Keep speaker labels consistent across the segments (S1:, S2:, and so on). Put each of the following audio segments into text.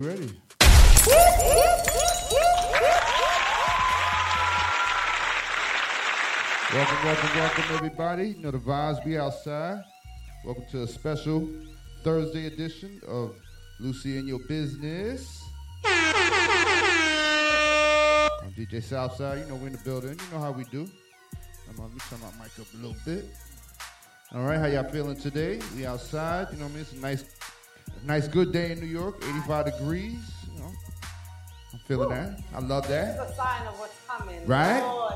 S1: Ready. Welcome, welcome, welcome, everybody. You know the vibes be outside. Welcome to a special Thursday edition of Lucy In Your Business. I'm DJ Southside. You know we're in the building. You know how we do. I'm gonna turn my mic up a little bit. All right, how y'all feeling today? We outside. You know what I mean? It's a nice, nice good day in New York. 85 degrees. You know, I'm feeling that. I love that.
S2: It's a sign of what's coming.
S1: Right?
S2: Lord.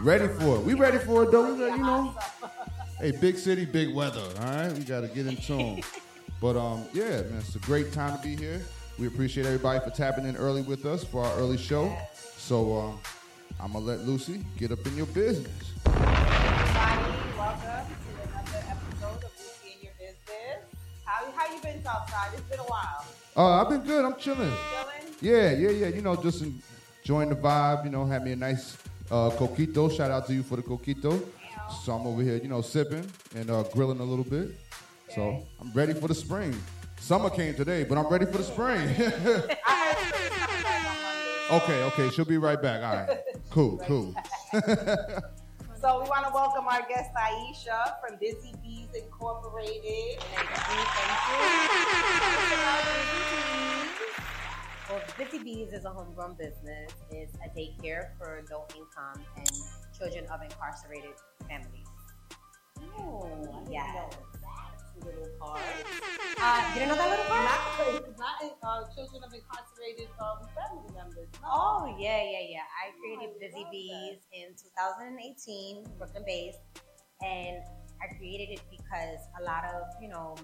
S1: Ready for it. We ready for it though. We ready, you know. Hey, big city, big weather. All right, we got to get in tune. But um, yeah, man, it's a great time to be here. We appreciate everybody for tapping in early with us for our early show. So um, I'm gonna let Lucy get up in your business.
S2: How, how you been, Southside? It's been a while.
S1: Uh, I've been good. I'm chilling.
S2: Chilling?
S1: Yeah, yeah, yeah. You know, just enjoying the vibe. You know, had me a nice uh, coquito. Shout out to you for the coquito. So I'm over here, you know, sipping and uh, grilling a little bit. So I'm ready for the spring. Summer came today, but I'm ready for the spring.
S2: I heard it's coming back on Monday.
S1: okay, okay, she'll be right back. All right, cool, cool.
S2: So we want to welcome our guest Aisha from Bizzy Beez Incorporated. Thank you.
S3: Well, Bizzy Beez is a homegrown business. It's a daycare for low income and children of incarcerated families.
S2: Oh, I little.
S3: Uh, you didn't know that little part?
S2: Not, not uh, children of incarcerated um, family members. No.
S3: Oh, yeah, yeah, yeah. I
S2: Oh,
S3: created
S2: I Bizzy
S3: Beez in 2018, Brooklyn based. And I created it because a lot of, you know,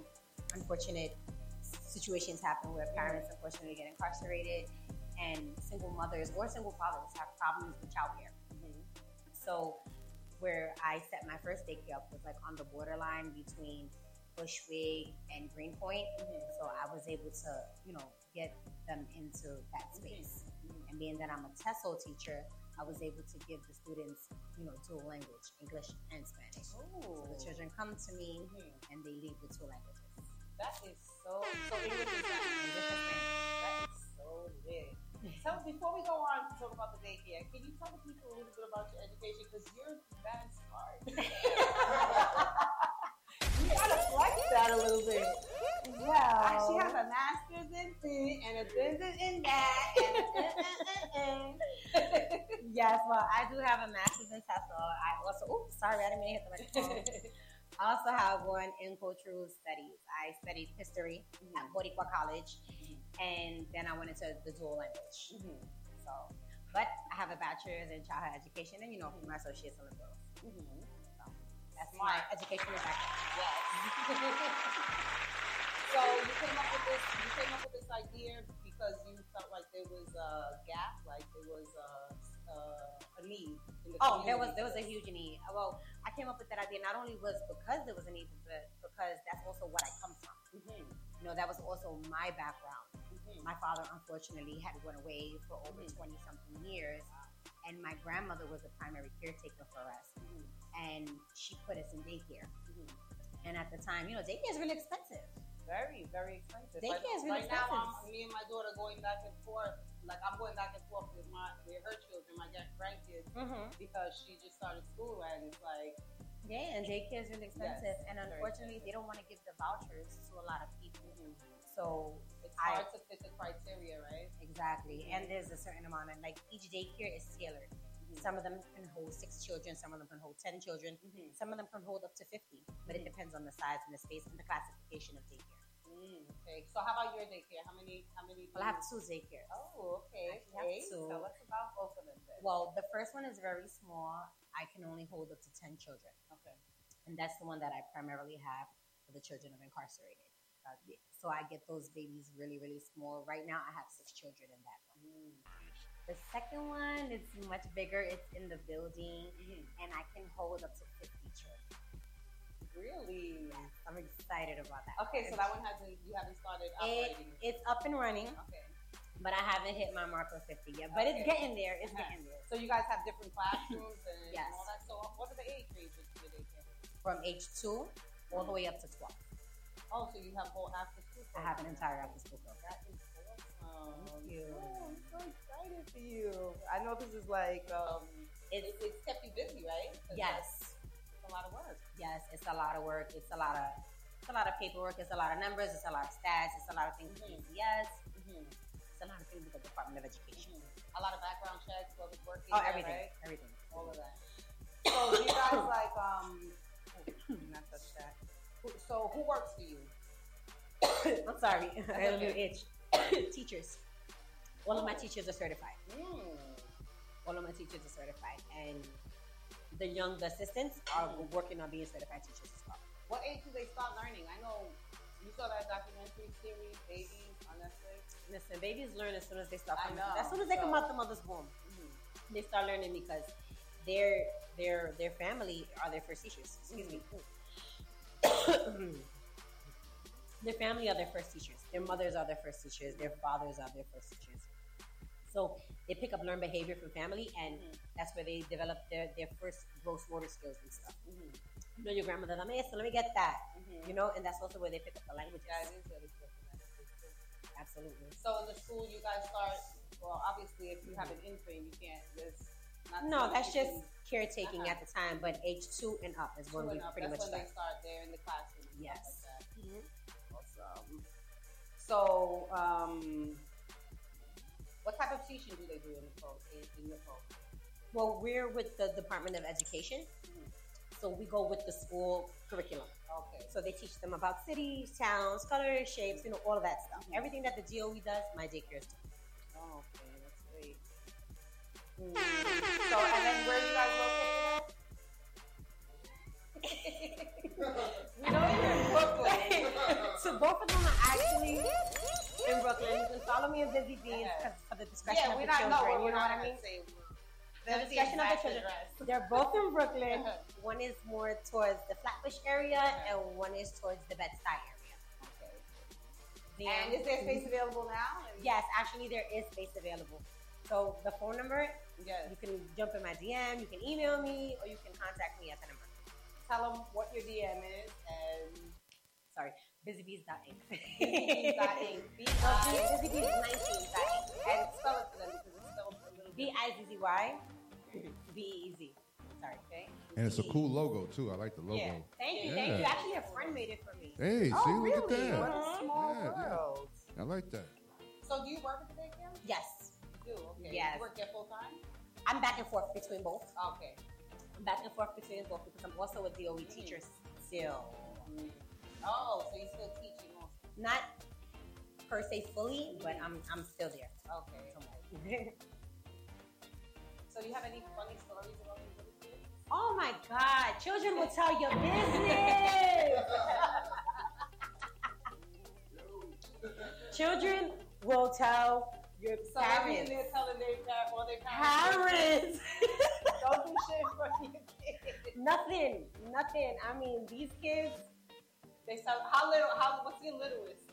S3: unfortunate situations happen where parents unfortunately get incarcerated and single mothers or single fathers have problems with childcare.
S2: Mhm.
S3: So where I set my first daycare up was like on the borderline between Bushwick and Greenpoint.
S2: Mhm.
S3: So I was able to, you know, get them into that space. And being that I'm a TESOL teacher, I was able to give the students, you know, dual language, English and Spanish. So the children come to me
S2: Mhm.
S3: and they leave with two languages.
S2: That is so so English is that
S3: English and Spanish.
S2: that is so lit. So before we go on to talk about the daycare, can you tell the people a little bit about your education because you're that smart. you gotta flex that a little bit.
S3: Well,
S2: She has a master's in this and a business in that and a
S3: yes, well, I do have a master's in TESOL. I also, oops, sorry, I didn't mean to hit the microphone. I also have one in cultural studies. I studied history at Boricua College, and then I went into the dual language.
S2: Mhm.
S3: So, but I have a bachelor's in childhood education, and you know, my associates in liberals. That's
S2: Smart.
S3: my educational background.
S2: Yes. so you came up with this. You came up with this idea because you felt like there was a gap, like there was a, a, a need. In the
S3: Oh, there was there was a huge need. Well, I came up with that idea not only was because there was a need, but because that's also what I come from.
S2: Mhm.
S3: You know, that was also my background.
S2: Mhm.
S3: My father unfortunately had went away for over
S2: Mhm.
S3: 20 something years. And my grandmother was the primary caretaker for us. And she put us in daycare.
S2: Mhm.
S3: And at the time, you know, daycare is really expensive.
S2: Very, very expensive.
S3: Daycare
S2: Like,
S3: is really
S2: right now,
S3: expensive.
S2: I'm, me and my daughter going back and forth. Like I'm going back and forth with my with her children, my grand- grandkids,
S3: Mm-hmm.
S2: because she just started school and it's like
S3: Yeah, and daycare is really expensive.
S2: Yes,
S3: and unfortunately, they don't want to give the vouchers to a lot of people.
S2: mhm.
S3: So,
S2: it's
S3: I-
S2: hard to fit the criteria, right?
S3: exactly. And there's a certain amount of, like, each daycare is tailored.
S2: Mhm.
S3: Some of them can hold six children, some of them can hold 10 children,
S2: Mhm.
S3: some of them can hold up to 50. But it
S2: Mhm.
S3: depends on the size and the space and the classification of daycare.
S2: Mm, okay. So how about your daycare? How many? How many?
S3: Well, I have two daycares.
S2: Oh, okay. Okay.
S3: two.
S2: Tell us about both of them then.
S3: Well, the first one is very small. I can only hold up to 10 children.
S2: okay.
S3: And that's the one that I primarily have for the children of incarcerated. Uh, So I get those babies really, really small. Right now, I have six children in that one.
S2: Mm.
S3: The second one is much bigger. It's in the building,
S2: Mhm.
S3: and I can hold up to 50 children.
S2: Really?
S3: Yes, I'm excited about that.
S2: Okay, so that one hasn't. You haven't started
S3: It, it's up and running,
S2: okay.
S3: but I haven't hit my mark of 50 yet. But it's getting there. It's
S2: Okay.
S3: getting there.
S2: So you guys have different classrooms and
S3: Yes.
S2: all that. So um, what are the age ranges for daycare?
S3: From age two all the mm-hmm. way up to 12.
S2: Oh, so you have whole after school.
S3: I have an entire after school program.
S2: That is so to you? I know this is like um, it's, it's kept you busy, right?
S3: Yes.
S2: that's a lot of work.
S3: Yes, it's a lot of work. It's a lot of it's a lot of paperwork. It's a lot of numbers. It's a lot of stats. It's a lot of things with
S2: Mhm.
S3: PCS.
S2: Mm-hmm.
S3: It's a lot of things with the Department of Education.
S2: A lot of background checks, was working,
S3: Oh,
S2: there,
S3: everything,
S2: right?
S3: everything.
S2: all of that. So do you guys like um, oh, not touch that. So who works for you?
S3: I'm sorry, I had a little itch. teachers. All of my teachers are certified.
S2: Mm.
S3: All of my teachers are certified, and the young assistants are working on being certified teachers as well.
S2: What age do they start learning? I know you saw that documentary series, Babies, on Netflix.
S3: Listen, babies learn as soon as they start
S2: I
S3: coming.
S2: know,
S3: As soon as they come out the mother's womb,
S2: Mm-hmm.
S3: they start learning because their their their family are their first teachers. Excuse me. their family are their first teachers. Their mothers are their first teachers. Their fathers are their first teachers. So they pick up learned behavior from family, and
S2: Mhm.
S3: that's where they develop their, their first gross motor skills and stuff.
S2: Mm-hmm.
S3: You know, your grandmother, dame so let me get that.
S2: Mm-hmm.
S3: You know, and that's also where they pick up the languages.
S2: Yeah, really good for that.
S3: Absolutely.
S2: So in the school, you guys start. Well, obviously, if you have an infant, you can't just. Not
S3: No, that's just caretaking
S2: Uh-huh.
S3: at the time, but age two and up is when we pretty
S2: that's
S3: much
S2: when
S3: start.
S2: they start there in the classroom.
S3: Yes.
S2: Like Awesome. So, um, what type of teaching do they do in the pro in, in your program?
S3: Well, we're with the Department of Education,
S2: Mhm.
S3: so we go with the school curriculum.
S2: Okay.
S3: So they teach them about cities, towns, colors, shapes, you know, all of that stuff.
S2: Mhm.
S3: Everything that the DOE does, my daycare doing.
S2: Oh, okay, that's great. So, and then where you guys located? We know you're in Brooklyn.
S3: so both of them are actually in Brooklyn. You can follow me in Bizzy Beez
S2: Okay.
S3: 'cause for the discretion
S2: yeah,
S3: of the children. You know what I mean? The discussion of the children.
S2: address.
S3: They're both in Brooklyn.
S2: Uh-huh.
S3: One is more towards the Flatbush area,
S2: Okay.
S3: and one is towards the Bed-Stuy area.
S2: Okay.
S3: The-
S2: And is there space available now?
S3: Yes, actually, there is space available. So the phone number,
S2: Yes.
S3: you can jump in my DM, you can email me, or you can contact me at the number.
S2: Tell them what your DM is and
S3: Sorry, busybees.inc.
S2: busybees.inc. B
S3: Well,
S2: I
S3: busybees19.inc.
S2: and spell it for them because it's spelled a little
S3: B
S2: bit.
S3: I Z Z Y B E Z. Sorry.
S2: Okay.
S1: And it's a cool logo too. I like the logo.
S2: Yeah.
S3: Thank you,
S1: Yeah.
S3: thank you. Actually, a friend made it for me.
S1: Hey,
S2: Oh,
S1: see,
S2: really?
S1: look at that.
S2: What a small
S1: Yeah, yeah.
S2: world.
S1: I like that.
S2: So, do you work at the daycare?
S3: Yes,
S2: You do. Okay.
S3: Yes.
S2: You work there full time?
S3: I'm back and forth between both.
S2: Okay.
S3: Back and forth between both because I'm also a DOE teacher still.
S2: Oh, so you're still teaching also.
S3: Not per se fully, but I'm I'm still there.
S2: Okay. So, do you have any funny stories about these little kids?
S3: oh my God! Children will tell your business. Children will tell your
S2: So,
S3: parents.
S2: they're telling their their parents.
S3: Parents.
S2: Don't do shit of your kids.
S3: nothing, nothing. I mean, these kids.
S2: They tell how little, how, what's your littlest?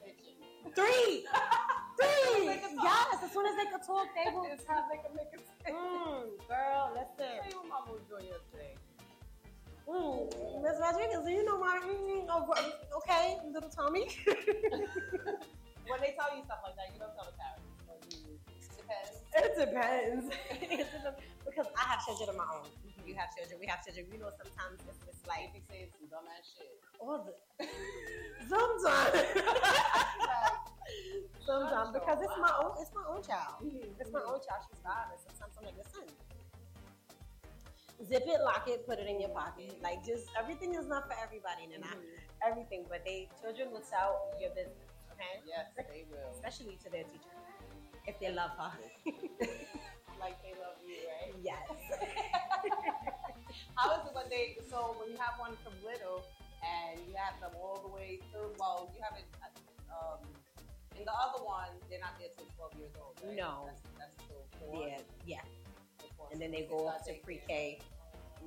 S3: Three, three.
S2: They can talk.
S3: yes, as soon as they can talk, they will.
S2: It's how they can make it.
S3: Mm, girl,
S2: Tell
S3: listen.
S2: you what mama was doing yesterday.
S3: Mm, Miss Rodriguez, do you know my mm, oh, okay, little Tommy?
S2: When they tell you stuff like that, you don't tell the parents. You- Depends.
S3: It depends. It depends. because I have children of my own. Mm-hmm. You have children. We have children. You know, sometimes it's, it's like
S2: They be saying some dumbass shit.
S3: all the sometimes. sometimes because it's my own. It's my own child. Mm-hmm. It's my mm-hmm. own child. She's five, and sometimes I'm like, listen. Zip it, lock it, put it in your pocket. Like just everything is not for everybody, and not everything. But they children will sell your business, okay?
S2: Yes, they will.
S3: Especially to their teacher, if they love her.
S2: Like they love you, right?
S3: yes.
S2: How is it when they, so when you have one from little and you have them all the way through, well, you have it, um, in the other one, they're not there till 12 years old, right?
S3: No.
S2: That's, that's still four.
S3: Yeah, yeah. And then they go up to pre-K.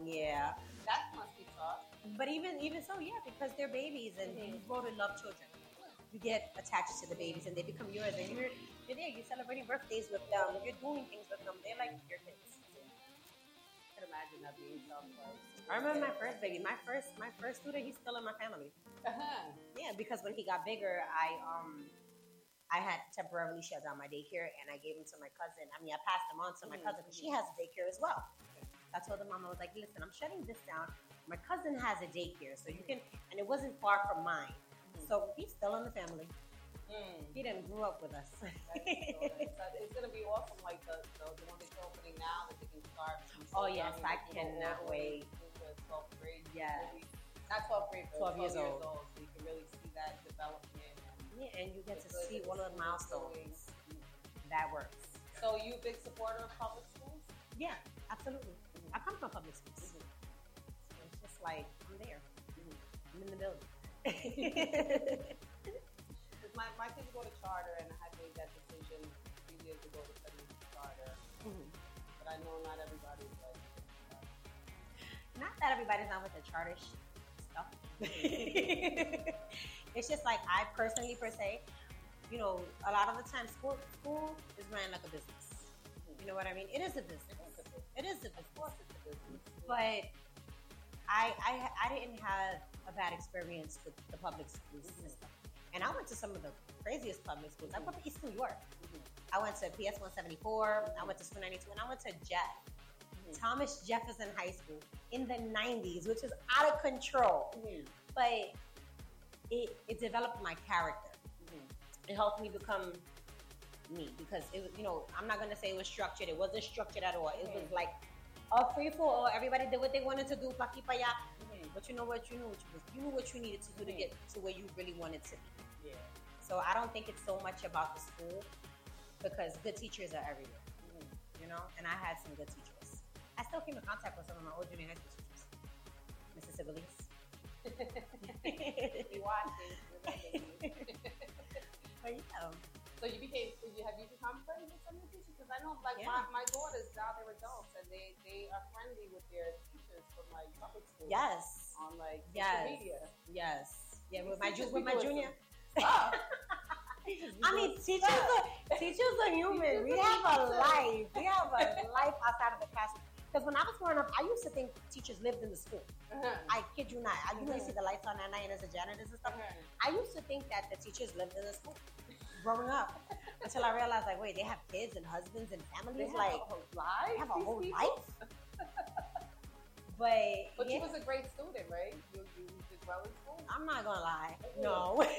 S3: Yeah.
S2: That must be tough.
S3: But even even so, yeah, because they're babies and
S2: Mhm.
S3: you grow to love children. You get attached to the babies and they become yours and you're you're there, you're celebrating birthdays with them, you're doing things with them. They're like your kids.
S2: I can imagine that being tough.
S3: I remember my first baby. My first my first student, he's still in my family.
S2: Uh-huh.
S3: Yeah, because when he got bigger, I um I had temporarily shut down my daycare and I gave him to my cousin. I mean, I passed him on to my
S2: Mhm,
S3: cousin because she has a daycare as well. I told the mom, I was like, listen, I'm shutting this down. My cousin has a daycare, so you can, and it wasn't far from mine. So he's still in the family.
S2: Mm.
S3: He didn't grow up with us.
S2: That's so. It's gonna be awesome, like the, the, the one that you're opening now, that they can start.
S3: Oh, yes, I
S2: they can go
S3: cannot
S2: all the way
S3: wait.
S2: 12th grade.
S3: Yes.
S2: Really- Not 12th grade, but
S3: 12
S2: 12
S3: years
S2: years
S3: old.
S2: old. So you can really see that development. And
S3: yeah, and you get to see one of the milestones. That works.
S2: So you a big supporter of public schools?
S3: Yeah, absolutely. Mm-hmm. I come from public schools. Mm-hmm. So it's just like I'm there. Mm-hmm. I'm in the building.
S2: my, my kids go to charter, and I had made that decision a few years ago to to charter.
S3: Mhm.
S2: But I know not everybody's like.
S3: Not that everybody's not with the charter stuff. it's just like I personally, per se, you know, a lot of the time school school is ran like a business. You know what I mean? It is a business. It is a business. But I, I I didn't have a bad experience with the public school mm-hmm. system. And I went to some of the craziest public schools. Mm-hmm. Mm-hmm. I went to East New York. I went to PS 174. I went to School 92, and I went to Jeff. Thomas Jefferson High School in the 90s, which is out of control. But it, it developed my character. It helped me become me because it was, you know, I'm not gonna say it was structured. It wasn't structured at all. It was like a free for all. Everybody did what they wanted to do, pa aquí, pa allá. But you know what? You knew what you was. You knew what you needed to do to mm. get to where you really wanted to be.
S2: Yeah.
S3: So I don't think it's so much about the school because good teachers are everywhere. Mm. You know, and I had some good teachers. I still came in contact with some of my old junior high school teachers. Mrs. Sibilis.
S2: Be watching.
S3: but yeah.
S2: So you became, you, have you become friends with some of the teachers? Because I know, like,
S3: Yeah.
S2: my, my daughters, now they're adults, and they, they are friendly with their teachers from, like, public school.
S3: Yes.
S2: On, like,
S3: Yes.
S2: social media.
S3: Yes. Yeah, with my ju- with my junior.
S2: Wow.
S3: I mean, teachers are teachers are human. We have a life. We have a life outside of the classroom. Because when I was growing up, I used to think teachers lived in the school.
S2: Uh-huh.
S3: I kid you not. I, you know, you see the lights on at night as a janitors and stuff. I used to think that the teachers lived in the school growing up until I realized, like, wait, they have kids and husbands and families.
S2: They
S3: families.
S2: have
S3: like,
S2: a whole life.
S3: they have a whole
S2: people?
S3: life. But,
S2: But
S3: yeah,
S2: you was a great student, right? You, you did well in school.
S3: I'm not gonna lie. No.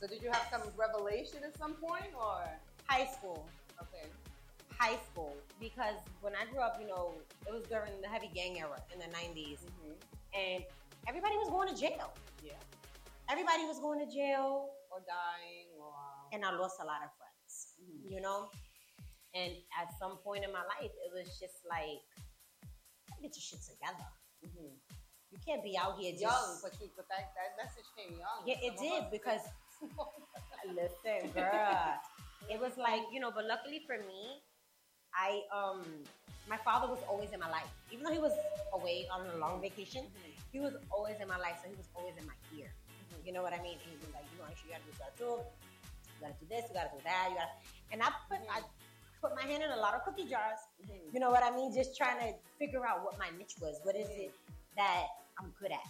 S2: So did you have some revelation at some point, or
S3: High school.
S2: okay?
S3: High school. Because when I grew up, you know, it was during the heavy gang era in the 90s. And everybody was going to jail.
S2: Yeah.
S3: Everybody was going to jail.
S2: Or dying, or
S3: And I lost a lot of friends.
S2: Mhm.
S3: you know. And at some point in my life, it was just like, get your shit together.
S2: Mhm.
S3: You can't be out here just
S2: young, but you, but that, that message came young.
S3: Yeah, it did
S2: us-
S3: because listen, girl, it was like you know. But luckily for me, I um, my father was always in my life, even though he was away on a long vacation.
S2: Mhm.
S3: He was always in my life, so he was always in my ear. You know what I mean? And he was like, you know, you gotta do gotta do, you gotta do this, you gotta do that, you gotta. And I put I put my hand in a lot of cookie jars.
S2: Mhm.
S3: You know what I mean? Just trying to figure out what my niche was. What is it that I'm good at?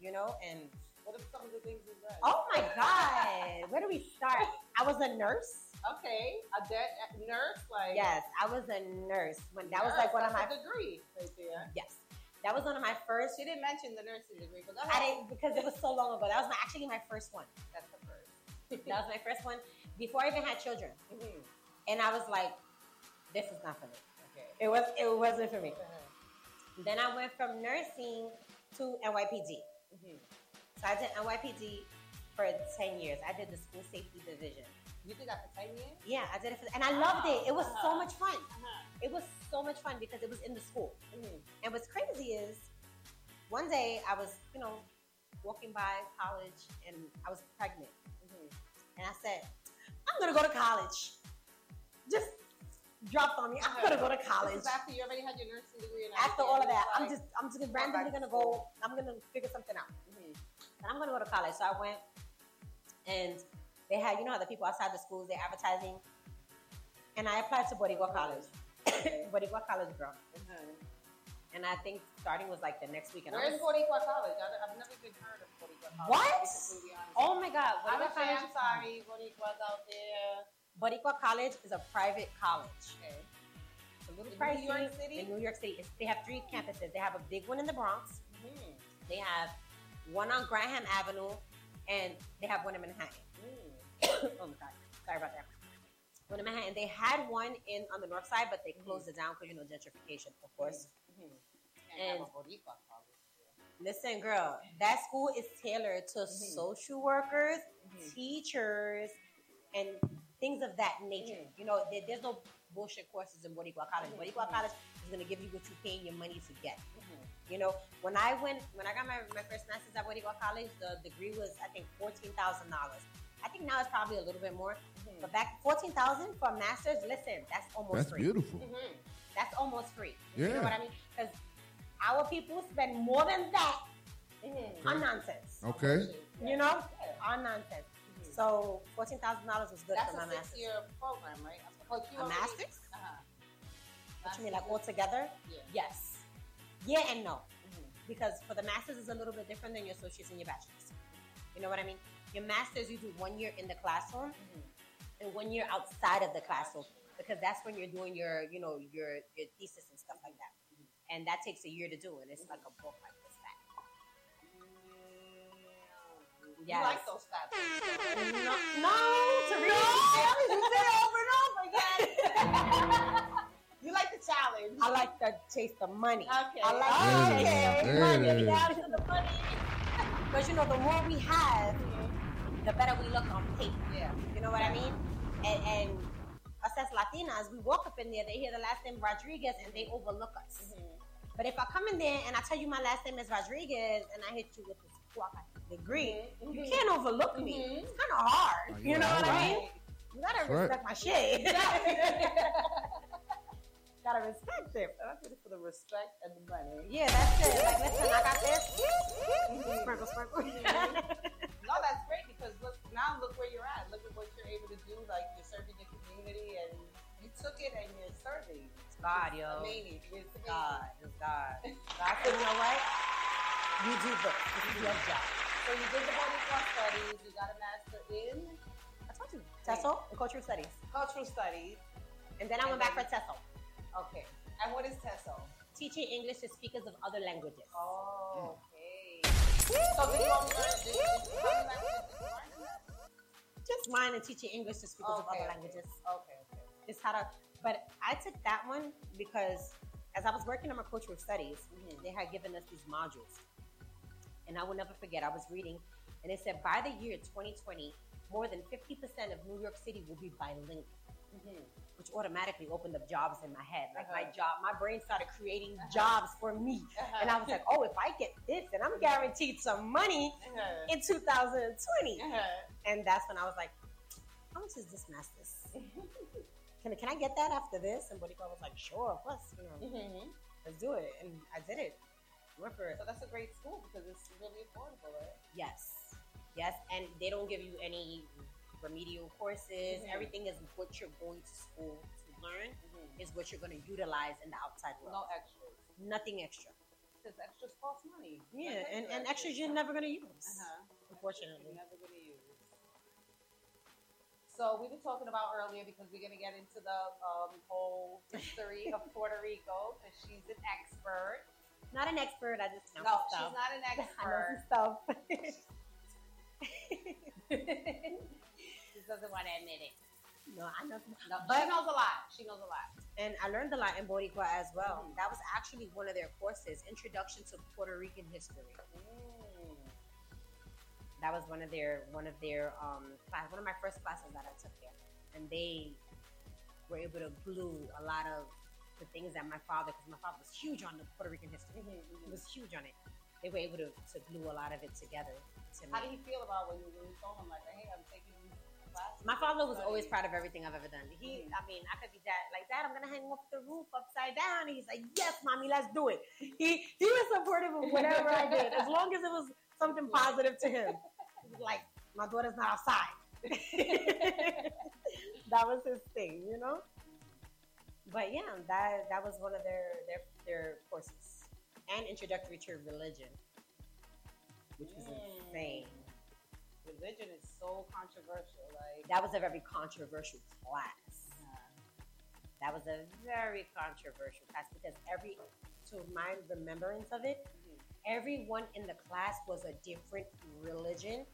S3: You know, and
S2: What are some of the things you read?
S3: oh my god, where do we start? I was a nurse.
S2: Okay, a dead nurse, like
S3: Yes, I was a nurse when that was like one of my
S2: degree right there.
S3: yes. That was one of my first.
S2: She didn't mention the nursing degree, but
S3: I didn't because it was so long ago. That was my, actually my first one.
S2: That's the first.
S3: That was my first one before I even had children.
S2: Mhm.
S3: And I was like, this is not for me.
S2: Okay.
S3: It was it wasn't for me.
S2: Uh-huh.
S3: Then I went from nursing to NYPD.
S2: Mhm.
S3: So I did NYPD for 10 years. I did the school safety division.
S2: You did that for ten years.
S3: Yeah, I did it for, and I loved it. It was so much fun.
S2: Uh-huh.
S3: It was so much fun because it was in the school.
S2: Mhm.
S3: And what's crazy is one day I was, you know, walking by college and I was pregnant.
S2: Mhm.
S3: And I said, I'm going to go to college. Just dropped on me. I'm to go to college.
S2: after you already had your nursing degree and
S3: After all of that, I'm just, I'm just randomly going to go, I'm going to figure something out.
S2: Mhm.
S3: And I'm to go to college. So I went and they had, you know how the people outside the schools, they're advertising. And I applied to Boricua College. Boricua College, girl.
S2: Uh-huh.
S3: and I think starting was like the next week. And
S2: Where's
S3: was,
S2: Boricua College? I- I've never even heard of Boricua College.
S3: What? oh my God,
S2: I would
S3: Boricua
S2: say,
S3: College,
S2: I'm sorry, Boricua's out there.
S3: Boricua College is a private college.
S2: Okay.
S3: It's a little
S2: In
S3: pricey
S2: New York City?
S3: In New York City, It's- they have three campuses. They have a big one in the Bronx.
S2: Mm.
S3: They have one on Graham Avenue, and they have one in Manhattan.
S2: Mm.
S3: oh my god, sorry about that. One in Manhattan. They had one in on the north side, but they closed it down because you know gentrification, of course.
S2: Mhm. Have
S3: And-
S2: a Boricua College.
S3: Listen, girl, that school is tailored to
S2: Mhm.
S3: social workers,
S2: Mhm.
S3: teachers, and things of that nature.
S2: Mhm.
S3: You know, there, there's no bullshit courses in Boricua College.
S2: Mhm.
S3: Boricua College is going to give you what you're paying your money to get.
S2: Mhm.
S3: You know, when I went, when I got my, my first master's at Boricua College, the degree was, I think, $14,000. I think now it's probably a little bit more.
S2: Mhm.
S3: But back 14000 for a master's, listen, that's almost
S1: That's
S3: free.
S1: beautiful.
S2: Mhm.
S3: That's almost free.
S1: Yeah.
S3: You know what I mean? Because our people spend more than that
S2: Mhm.
S3: on nonsense.
S1: Okay.
S3: You know?
S2: Yeah.
S3: On nonsense. So $14,000 was good
S2: That's
S3: for my master's.
S2: That's a six-year program, right? But you
S3: A
S2: already-
S3: master's?
S2: Uh-huh.
S3: What you mean, like altogether?
S2: Yeah.
S3: Yes. Yeah and no.
S2: Mhm.
S3: Because for the master's is a little bit different than your associates and your bachelor's. You know what I mean? Your master's, you do one year in the classroom
S2: Mhm.
S3: and one year outside of the classroom because that's when you're doing your, you know, your your thesis and stuff like that. And that takes a year to do, and it's like a book like Yes.
S2: You like those fat things.
S3: No, no, Teresa.
S2: you did it over and over again. you like the challenge.
S3: I like to chase the money.
S2: Okay.
S3: I like
S1: There
S3: to
S1: it is.
S3: chase the money.
S1: it is.
S3: Down to the money. Because you know, the more we have, the better we look on paper.
S2: Yeah.
S3: You know what I mean? And, and us as Latinas, we walk up in there, they hear the last name Rodriguez, and they overlook us. Mm-hmm. But if I come in there and I tell you my last name is Rodriguez, and I hit you with this quack degree,
S2: Mhm.
S3: you can't overlook me.
S2: Mhm.
S3: It's kind of hard.
S1: Oh,
S3: You
S1: yeah,
S3: know what I mean? You gotta
S1: That's right.
S3: respect my shit. gotta respect it.
S2: I'm it for the respect and the money.
S3: Yeah, that's it. Like, listen, I got this. Sprinkle, sprinkle.
S2: No, that's great because look now look where you're at. Look at what you're able to do. Like you're serving your community and you took it and you're serving.
S3: It's God, yo.
S2: Amazing. It's amazing.
S3: God, it's God. God said, you know what? You do this. This is your job.
S2: So you did the Boricua studies. You got a master in
S3: I told you. TESOL and cultural studies.
S2: cultural studies.
S3: And then I went back for TESOL.
S2: Okay. And what is TESOL?
S3: Teaching English to speakers of other languages.
S2: Oh, okay. So did you only learn? Did you, did you, how many languages did you learn?
S3: Just mine and teaching English to speakers of
S2: Okay,
S3: other
S2: okay.
S3: languages.
S2: Okay, okay.
S3: It's how to, but I took that one because as I was working on my cultural studies,
S2: Mhm.
S3: they had given us these modules. And I will never forget, I was reading, and it said by the year 2020, more than 50% of New York City will be bilingual.
S2: Mhm.
S3: which automatically opened up jobs in my head. Like my
S2: Uh-huh.
S3: job, my brain started creating jobs for me.
S2: Uh-huh.
S3: And I was like, oh, if I get this, then I'm guaranteed some money
S2: Uh-huh.
S3: in 2020.
S2: Uh-huh.
S3: And that's when I was like, how much is this master's? Can, can I get that after this? And Boricua was like, sure, of course, you know,
S2: Mhm.
S3: let's do it. And I did it.
S2: So that's a great school because it's really affordable, right?
S3: Yes. Yes. And they don't give you any remedial courses.
S2: Mhm.
S3: Everything is what you're going to school to learn
S2: Mm-hmm.
S3: is what you're going to utilize in the outside world.
S2: No extras.
S3: Nothing extra.
S2: Because extras cost money.
S3: Yeah, and, and extras you're never gonna use,
S2: Uh-huh.
S3: unfortunately.
S2: You're never gonna use. So we were talking about earlier because we're gonna get into the um, whole history of Puerto Rico because she's an expert.
S3: Not an expert. I just know
S2: No, she's not an
S3: I know
S2: expert. she doesn't want to admit it.
S3: no, I know.
S2: No,
S3: But-
S2: she knows a lot. She knows a lot.
S3: and I learned a lot in Boricua as well.
S2: Mhm.
S3: That was actually one of their courses, Introduction to Puerto Rican History.
S2: Mm.
S3: That was one of their one of their um class, one of my first classes that I took there, and they were able to glue a lot of the things that my father, because my father was huge on the Puerto Rican history. He was huge on it. They were able to, to glue a lot of it together to
S2: How do you feel about when you, when you told him like, hey, I'm taking classes?
S3: My father was always proud of everything I've ever done. He,
S2: Mhm.
S3: I mean, I could be dad, like, Dad, I'm gonna hang off the roof upside down. And he's like, Yes, mommy, let's do it. He he was supportive of whatever I did, as long as it was something positive to him. He was like, My daughter's not outside. that was his thing, you know. But yeah, that that was one of their their their courses. and introductory to religion, which was
S2: Mm.
S3: insane.
S2: Religion is so controversial. Like,
S3: That was a very controversial class.
S2: uh,
S3: That was a very controversial class because every, to my remembrance of it,
S2: mhm.
S3: everyone in the class was a different religion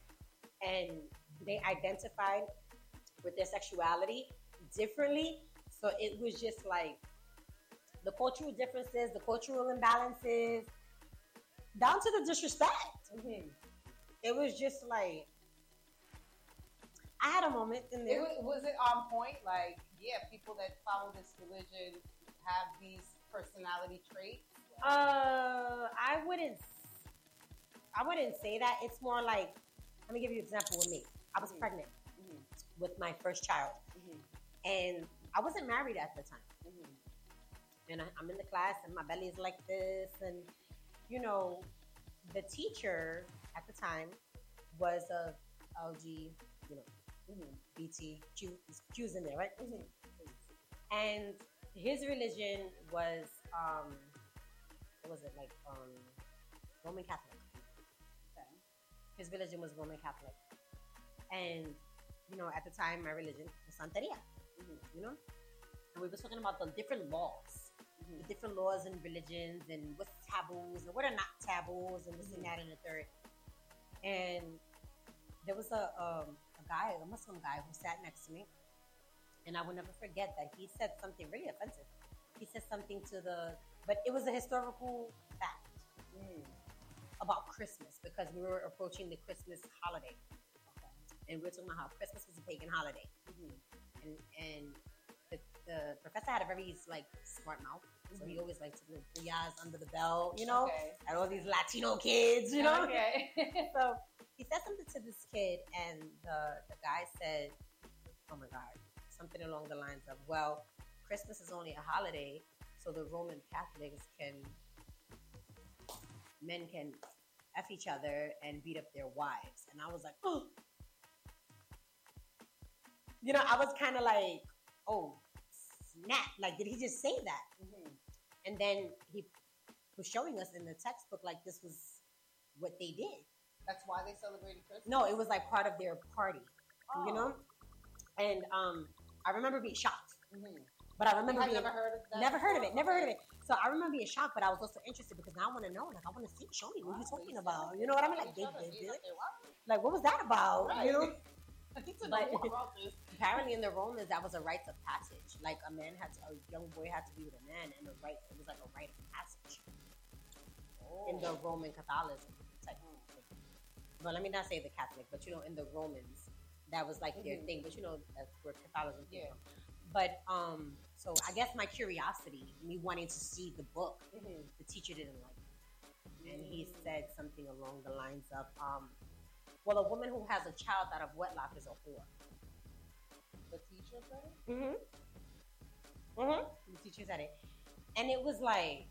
S3: and they identified with their sexuality differently. So it was just like the cultural differences, the cultural imbalances, down to the disrespect.
S2: Mhm.
S3: It was just like I had a moment in
S2: It
S3: there.
S2: was, was it on point? Like, yeah, people that follow this religion have these personality traits.
S3: Uh, I wouldn't. I wouldn't say that. It's more like, let me give you an example with me. I was
S2: Mhm.
S3: pregnant
S2: Mhm.
S3: with my first child,
S2: Mhm.
S3: and I wasn't married at the time.
S2: Mhm.
S3: And I, I'm in the class, and my belly is like this, and you know, the teacher at the time was a LG, you know,
S2: Mhm.
S3: BT Q's in there, right?
S2: Mhm.
S3: and his religion was um what was it like um roman catholic
S2: Okay.
S3: his religion was roman catholic and you know at the time my religion was santeria
S2: Mhm.
S3: you know and we were talking about the different laws
S2: Mhm.
S3: the different laws and religions and what's taboos and what are not taboos and this and that and the third and there was a um, a guy a muslim guy who sat next to me and I will never forget that he said something really offensive. He said something to the, but it was a historical fact
S2: Mhm.
S3: about Christmas because we were approaching the Christmas holiday, and we were talking about how Christmas was a pagan holiday,
S2: Mhm.
S3: And and the, the professor had a very like smart mouth, so he
S2: Mhm.
S3: always liked to do booyahs under the bell, you know,
S2: Okay.
S3: and all these Latino kids, you know.
S2: Okay.
S3: so he said something to this kid, and the the guy said, "Oh my God," something along the lines of, "Well, Christmas is only a holiday, so the Roman Catholics can men can f each other and beat up their wives," and I was like, "Oh." You know, I was kind of like, "Oh, snap! Like, did he just say that?"
S2: Mhm.
S3: And then he was showing us in the textbook like this was what they did.
S2: That's why they celebrated Christmas.
S3: No, it was like part of their party,
S2: Oh.
S3: you know. And um, I remember being shocked,
S2: Mhm.
S3: but I remember being
S2: never heard of that.
S3: never heard of it, never heard of it. So I remember being shocked, but I was also interested because now I want to know. Like I want to see, show me what
S2: you're
S3: talking about. You know what I mean? Like, they,
S2: each
S3: they,
S2: other.
S3: they,
S2: He's like,
S3: what was that about?
S2: Right.
S3: You know.
S2: I need to know
S3: But-
S2: more about this.
S3: Apparently, in the Romans, that was a rite of passage. Like a man had to, a young boy had to be with a man, and a rite it was like a rite of passage in the Roman Catholicism type of thing. Well, let me not say the Catholic, but you know, in the Romans, that was like their
S2: Mhm.
S3: thing. But you know, that's where Catholicism came
S2: Yeah.
S3: from. But um, so I guess my curiosity, me wanting to see the book,
S2: Mhm.
S3: the teacher didn't like, it. and he
S2: Mm.
S3: said something along the lines of, um, "Well, a woman who has a child out of wedlock is a whore." Mm-hmm. Mm-hmm. The teacher said it, and it was like.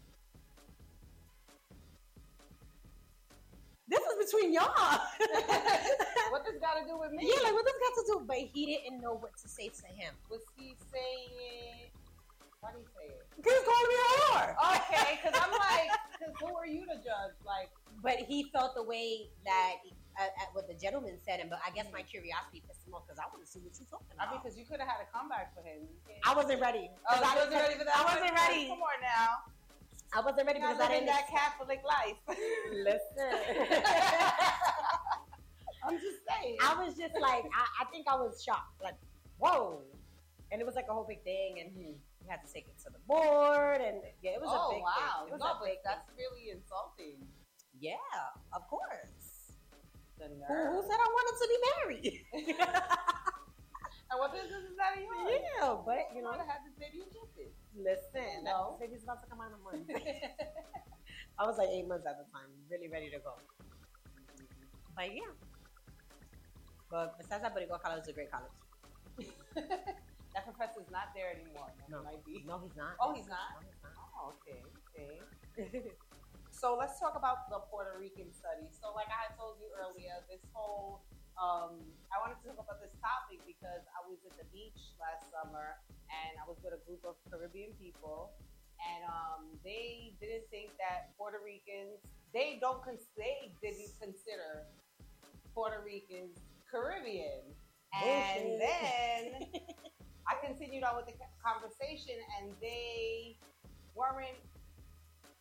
S3: This is between y'all.
S2: What does got to do with me?
S3: Yeah, like what this got to do? But he didn't know what to say to him.
S2: Was he saying it? Why did he say it?
S3: He's calling me a whore.
S2: Okay, because I'm like, because who are you to judge? Like,
S3: But he felt the way that uh, at what the gentleman said, and but I guess my curiosity pissed him off because I want to see what you're talking
S2: I
S3: about.
S2: mean, because you could have had a comeback for him.
S3: I wasn't ready.
S2: Oh,
S3: I
S2: wasn't ready for that.
S3: I wasn't ready.
S2: Come on now.
S3: I wasn't ready because I didn't.
S2: that Catholic life.
S3: Listen.
S2: I'm just saying.
S3: I was just like, I, I think I was shocked. Like, whoa. And it was like a whole big thing, and we had to take it to the board, and yeah, it was
S2: oh
S3: a big
S2: wow!
S3: thing. It was
S2: no,
S3: a big
S2: that's really insulting.
S3: Yeah, of course.
S2: The
S3: Who,
S2: nerve.
S3: who said I wanted to be married?
S2: And what business is that of yours?
S3: yeah, but you know,
S2: I had to say you took it.
S3: listen,
S2: No.
S3: that baby's about to come out of month. I was like eight months at the time, really ready to go. But yeah. But besides that, Boricua College is a great college.
S2: that professor's not there anymore.
S3: No.
S2: He might be.
S3: No, he's not.
S2: Oh, he's not?
S3: No, he's not.
S2: Oh, okay, okay. So let's talk about the Puerto Rican study. So, like I had told you earlier, this whole um, I wanted to talk about this topic because I was at the beach last summer and I was with a group of Caribbean people, and um, they didn't think that Puerto Ricans they don't cons- they didn't consider Puerto Ricans Caribbean. And then I continued on with the conversation, and they weren't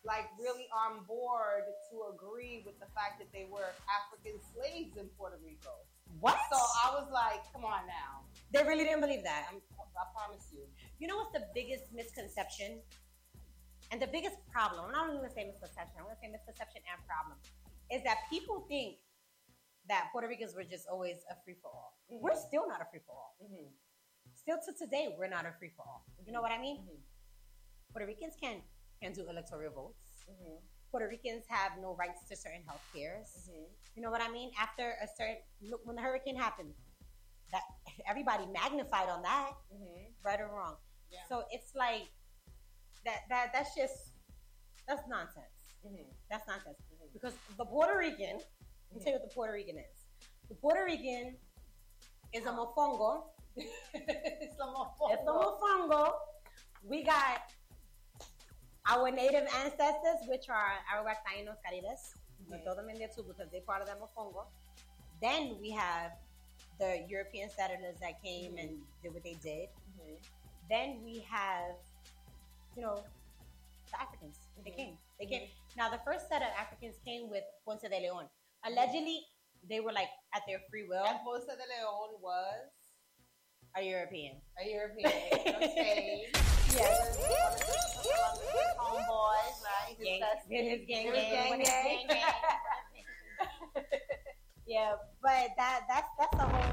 S2: like really on board to agree with the fact that they were African slaves in Puerto Rico.
S3: What?
S2: So I was like, "Come on now,
S3: they really didn't believe that.
S2: I'm, I promise you."
S3: You know what's the biggest misconception and the biggest problem? I'm not even gonna say misconception. I'm gonna say misconception and problem is that people think that Puerto Ricans were just always a free for all.
S2: Mhm.
S3: We're still not a free for all.
S2: Mm-hmm.
S3: Still to today, we're not a free for all. You know what I mean?
S2: Mhm.
S3: Puerto Ricans can can do electoral votes.
S2: Mm-hmm.
S3: Puerto Ricans have no rights to certain health cares.
S2: Mm-hmm.
S3: You know what I mean? After a certain look, when the hurricane happened, that everybody magnified on that,
S2: Mm-hmm.
S3: right or wrong.
S2: Yeah.
S3: So it's like that that that's just that's nonsense.
S2: Mm-hmm.
S3: That's nonsense. Because the Puerto Rican, let me tell you what the Puerto Rican is. The Puerto Rican is a mofongo.
S2: it's a mofongo.
S3: It's a mofongo. We got our native ancestors, which are Arawak Tainos Caribes. We throw them in there too because they're part of that mofongo. Then we have the European settlers that came and did what they did.
S2: Mm-hmm.
S3: Then we have, you know, the Africans. They
S2: Mhm.
S3: came. They came. Now, the first set of Africans came with Ponce de Leon. Allegedly, they were like at their free will
S2: And Ponce de Leon was
S3: a European.
S2: a European Spain.
S3: Yes.
S2: Homeboys, right?
S3: Gang, his gang, gang,
S2: gang, gang.
S3: gang, gang. yeah, but that that's that's the whole.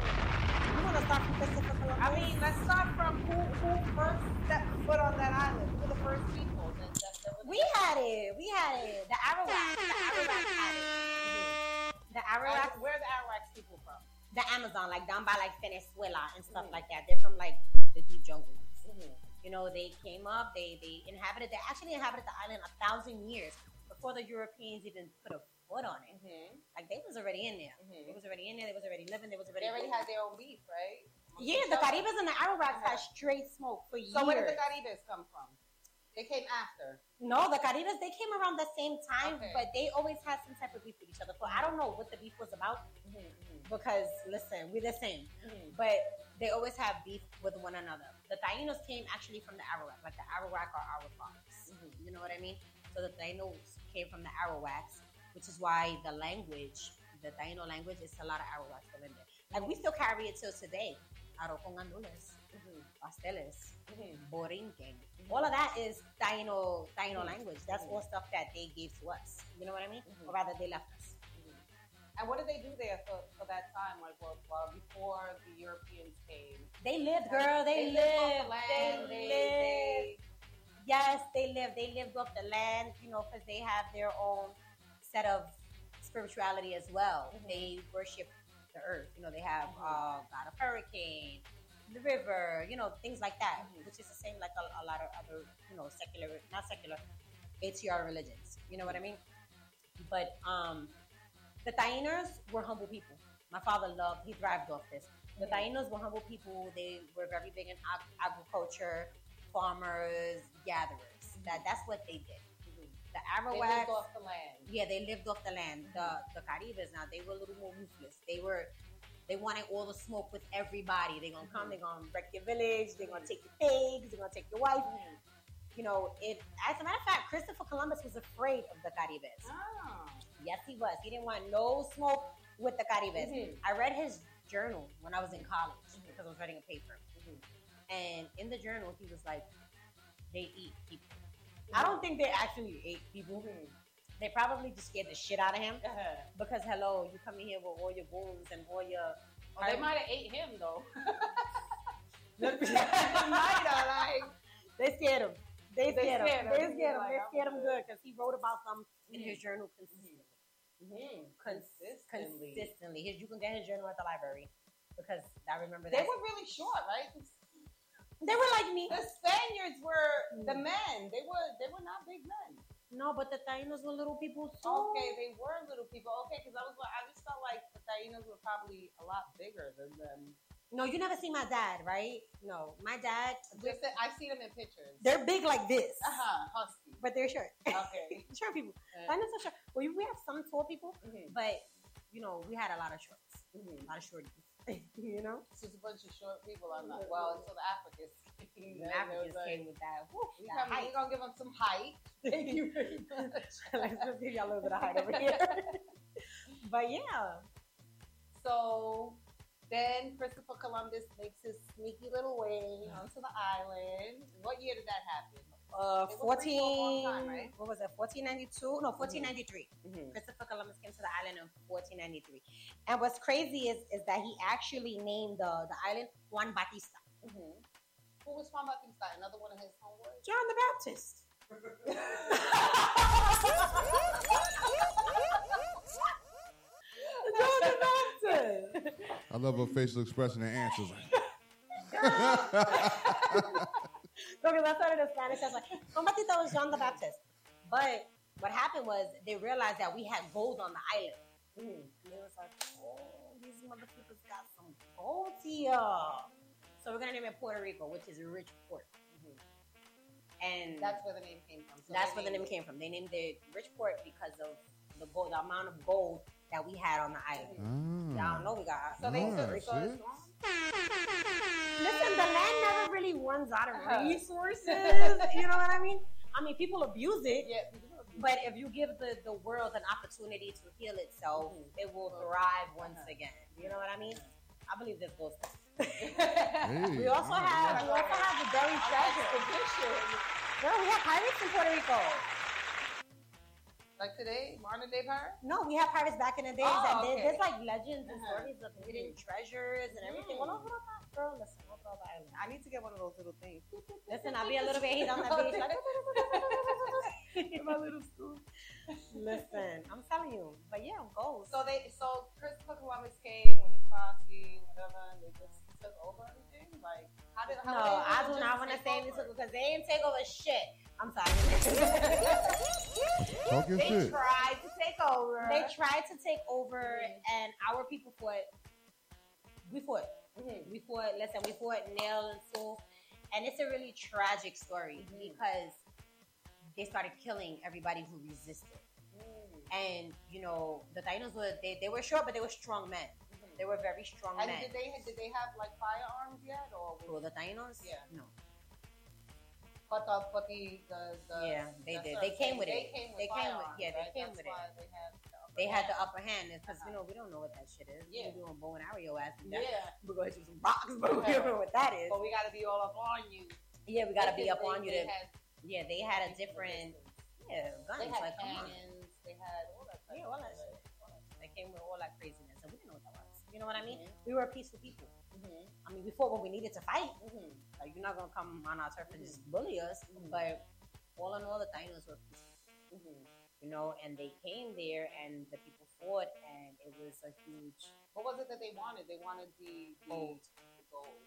S3: You want to start from Christopher Columbus?
S2: I mean, let's start from who who first stepped foot on that island. Who were the first people that, that, that
S3: we had it. We had it. The Arawaks. The Arawaks had it. The Arawaks.
S2: Where are the Arawaks people from?
S3: The Amazon, like down by like Venezuela and stuff
S2: Mhm.
S3: like that. They're from like the deep jungles. You know, they came up, they they inhabited, they actually inhabited the island a thousand years before the Europeans even put a foot on it.
S2: Mm-hmm.
S3: Like they was already in there.
S2: Mhm.
S3: They was already in there. They was already living. They was already.
S2: They
S3: already.
S2: already had their own beef, right?
S3: yeah, the Caribes and the Arawaks had
S2: Uh-huh.
S3: straight smoke for years.
S2: So where did the Caribes come from? They came after.
S3: no, the Caribes they came around the same time,
S2: Okay.
S3: but they always had some type of beef with each other. So I don't know what the beef was about because listen, we're the same. but they always have beef with one another. The Tainos came actually from the Arawak, like the Arawak are our fathers.
S2: Mhm.
S3: You know what I mean? So the Tainos came from the Arawaks, which is why the language, the Taino language, is a lot of Arawaks still in there. Like we still carry it till today. Arroz con gandules, pasteles, borinquen. All of that is Taino Taino
S2: Mhm.
S3: language. That's
S2: Mhm.
S3: all stuff that they gave to us. You know what I mean?
S2: Mhm.
S3: Or rather, they left.
S2: And what did they do there for, for that time? Like, well, well, before the Europeans came?
S3: They lived, girl. They,
S2: lived
S3: lived.
S2: the land.
S3: They,
S2: They,
S3: lived.
S2: they,
S3: Yes, they live. They lived off the land, you know, because they have their own set of spirituality as well.
S2: Mhm.
S3: They worship the earth. You know, they have
S2: Mhm.
S3: uh, God of Hurricane, the river, you know, things like that,
S2: Mhm.
S3: which is the same like a, a lot of other, you know, secular, not secular, ATR religions. You know what I mean? But um, the Tainos were humble people. My father loved, he thrived off this. The. Tainos were humble people. They were very big in ag- agriculture, farmers, gatherers. Mm-hmm. That that's what they did. Mm-hmm. The
S2: they lived off the land.
S3: yeah, they lived off the land. The mm-hmm. the Caribes now they were a little more ruthless. They were they wanted all the smoke with everybody. They're gonna come, they're gonna wreck your village, they're gonna take your pigs, they're gonna take your wife. You know, it as a matter of fact, Christopher Columbus was afraid of the Caribes.
S2: Ah.
S3: Yes, he was. He didn't want no smoke with the Caribes.
S2: Mhm.
S3: I read his journal when I was in college
S2: Mhm.
S3: because I was writing a paper.
S2: Mhm.
S3: And in the journal, he was like, they eat people. I don't think they actually ate people.
S2: Mhm.
S3: They probably just scared the shit out of him
S2: Uh-huh.
S3: because, hello, you come in here with all your wounds and all your.
S2: Oh, they might have ate him though.
S3: they
S2: might have like.
S3: They scared him. They
S2: They
S3: scared him.
S2: scared him.
S3: They scared him. They scared him
S2: good.
S3: because he wrote about them in his
S2: Mhm.
S3: journal consistently.
S2: Mhm.
S3: Cons-
S2: Consistently.
S3: Consistently. His, you can get his journal at the library because I remember that.
S2: They were really short, right?
S3: They were like me.
S2: The Spaniards were the
S3: Mm.
S2: men. They were they were not big men.
S3: No, but the Tainos were little people too.
S2: Okay, they were little people. Okay, because I was like, I just felt like the Tainos were probably a lot bigger than them.
S3: No, you never seen my dad, right? No, my dad.
S2: Just that I see them in pictures.
S3: They're big like this,
S2: Uh huh. Husky.
S3: but they're short.
S2: Okay.
S3: short people.
S2: Uh,
S3: Dinosaurs short. Well, we have some tall people,
S2: mhm,
S3: but you know, we had a lot of shorts,
S2: mhm.
S3: a lot of shorties. you know,
S2: It's just a bunch of short people on that. Well, until the Africans. came, then
S3: Africans
S2: was like,
S3: came with that. Woo,
S2: We
S3: that
S2: come,
S3: height.
S2: we gonna give them some height. Thank you very much.
S3: Let's give y'all a little bit of height over here. but yeah,
S2: So then Christopher Columbus makes his sneaky little way onto the island. What year did that happen?
S3: uh,
S2: It was free for a long
S3: 14.
S2: time, right?
S3: What was it? 1492? No, 1493.
S2: Mm-hmm.
S3: Christopher Columbus came to the island in 1493. And what's crazy is is that he actually named the, the island Juan Bautista.
S2: Mm-hmm. Who was Juan Bautista? Another one of his homeboys?
S3: John the Baptist. John the Baptist.
S1: I love her facial expression and answers.
S3: Because I started in Spanish, I was like, Juan Bautista was John the Baptist. But what happened was they realized that we had gold on the island.
S2: Mhm.
S3: And they was like, oh, these motherfuckers got some gold here. So we're gonna name it Puerto Rico, which is a rich port. And
S2: That's where the name came from. So
S3: that's where the name
S2: named
S3: came from. They named it Rich Port because of the gold, the amount of gold that we had on the island.
S1: Ah.
S3: Y'all know we got.
S2: it. So they
S1: Ah,
S2: took Rico as strong?
S3: Listen, the land never really runs out of
S2: Uh-huh.
S3: resources. you know what I mean? I mean, people abuse it,
S2: Yeah.
S3: but if you give the, the world an opportunity to heal itself,
S2: Mhm.
S3: it will thrive once
S2: Uh-huh.
S3: again. You know what I mean? I believe this goes.
S1: Hey,
S3: We also
S1: all
S3: have
S1: right.
S3: we also have the buried treasure. Girl, we have pirates in Puerto Rico.
S2: Like today, modern day pirate?
S3: No, we have pirates back in the days,
S2: Oh, okay.
S3: there's like legends and
S2: Uh-huh.
S3: stories of hidden treasures and everything. Well, over that, girl, listen, over the island.
S2: I need to get one of those little things.
S3: Listen, I'll be a little bit on the beach, like
S2: My little scoop.
S3: listen. I'm telling you, but yeah, goals.
S2: So they, so Christopher Columbus came with his posse, whatever, and they just took over everything. Like, how did? How
S3: no,
S2: they
S3: I do not want to say this because they didn't take over shit. I'm sorry.
S1: Talk your
S2: They
S1: shit.
S2: tried to take over.
S3: they tried to take over,
S2: Mhm.
S3: and our people fought. We fought.
S2: Mhm.
S3: We fought. Listen, we fought nail and tooth, and it's a really tragic story
S2: Mhm.
S3: because they started killing everybody who resisted.
S2: Mm.
S3: And you know, the Tainos were they, they were short, but they were strong men.
S2: Mhm.
S3: They were very strong
S2: And
S3: men.
S2: did they did they have like firearms yet, or
S3: Who, the Tainos?
S2: Yeah.
S3: No.
S2: But the but the the, the
S3: Yeah, they
S2: the
S3: did. They came with
S2: they
S3: it.
S2: Came with
S3: They came with- yeah, they came
S2: That's
S3: with it.
S2: They had the upper
S3: They had the
S2: hand.
S3: upper hand because
S2: Uh-huh.
S3: you know we don't know what that shit is.
S2: Yeah.
S3: We're doing bow and arrow ass.
S2: Yeah,
S3: We're going to some rocks, but we don't know what that is.
S2: but we got to be all up on you.
S3: Yeah, we gotta be up on you. To,
S2: had,
S3: yeah, they had a different yeah guns.
S2: they had
S3: like
S2: cannons. They had all that.
S3: Yeah, all that shit. All that shit. They came with all that craziness, and we didn't know what that was. You know what I mean?
S2: Mhm.
S3: We were peaceful people.
S2: Mhm.
S3: I mean, before fought when we needed to fight.
S2: Mhm.
S3: Like you're not gonna come on our turf and just bully us.
S2: Mhm.
S3: But all in all, the Tainos were.
S2: Mhm.
S3: You know, and they came there, and the people fought, and it was a huge
S2: What was it that they wanted? They wanted the, the
S3: gold.
S2: the gold.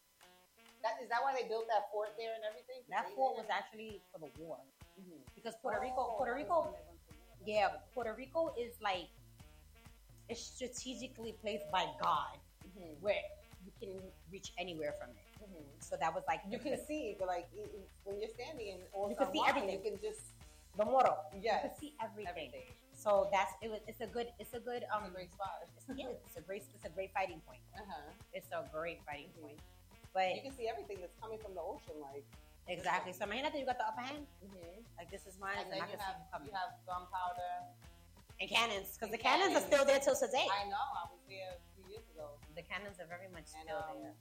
S2: That is that why they built that fort there and everything?
S3: That
S2: They
S3: fort was actually for the war because Puerto Rico,
S2: Oh,
S3: Puerto Rico,
S2: when they went to war.
S3: yeah, Puerto Rico is like it's strategically placed by God
S2: Mhm.
S3: where can reach anywhere from it.
S2: Mhm.
S3: So that was like
S2: You can see, but like when you're standing in all
S3: You can see everything.
S2: You can just
S3: the motto. You can see everything.
S2: everything.
S3: So that's it was. It's a good. It's a good.
S2: It's
S3: Um.
S2: a great spot.
S3: It's, yeah, it's a great. It's a great fighting point.
S2: Uh-huh.
S3: It's a great fighting
S2: Mhm.
S3: point. But
S2: You can see everything that's coming from the ocean, like.
S3: exactly. So imagine that you got the upper hand.
S2: Mhm.
S3: Like this is mine,
S2: And
S3: I
S2: you
S3: can see
S2: have
S3: you coming.
S2: you have gunpowder.
S3: and cannons, because the
S2: And
S3: cannons are still there till today.
S2: I know. I was there years ago.
S3: The cannons are very much
S2: And,
S3: still
S2: um,
S3: there.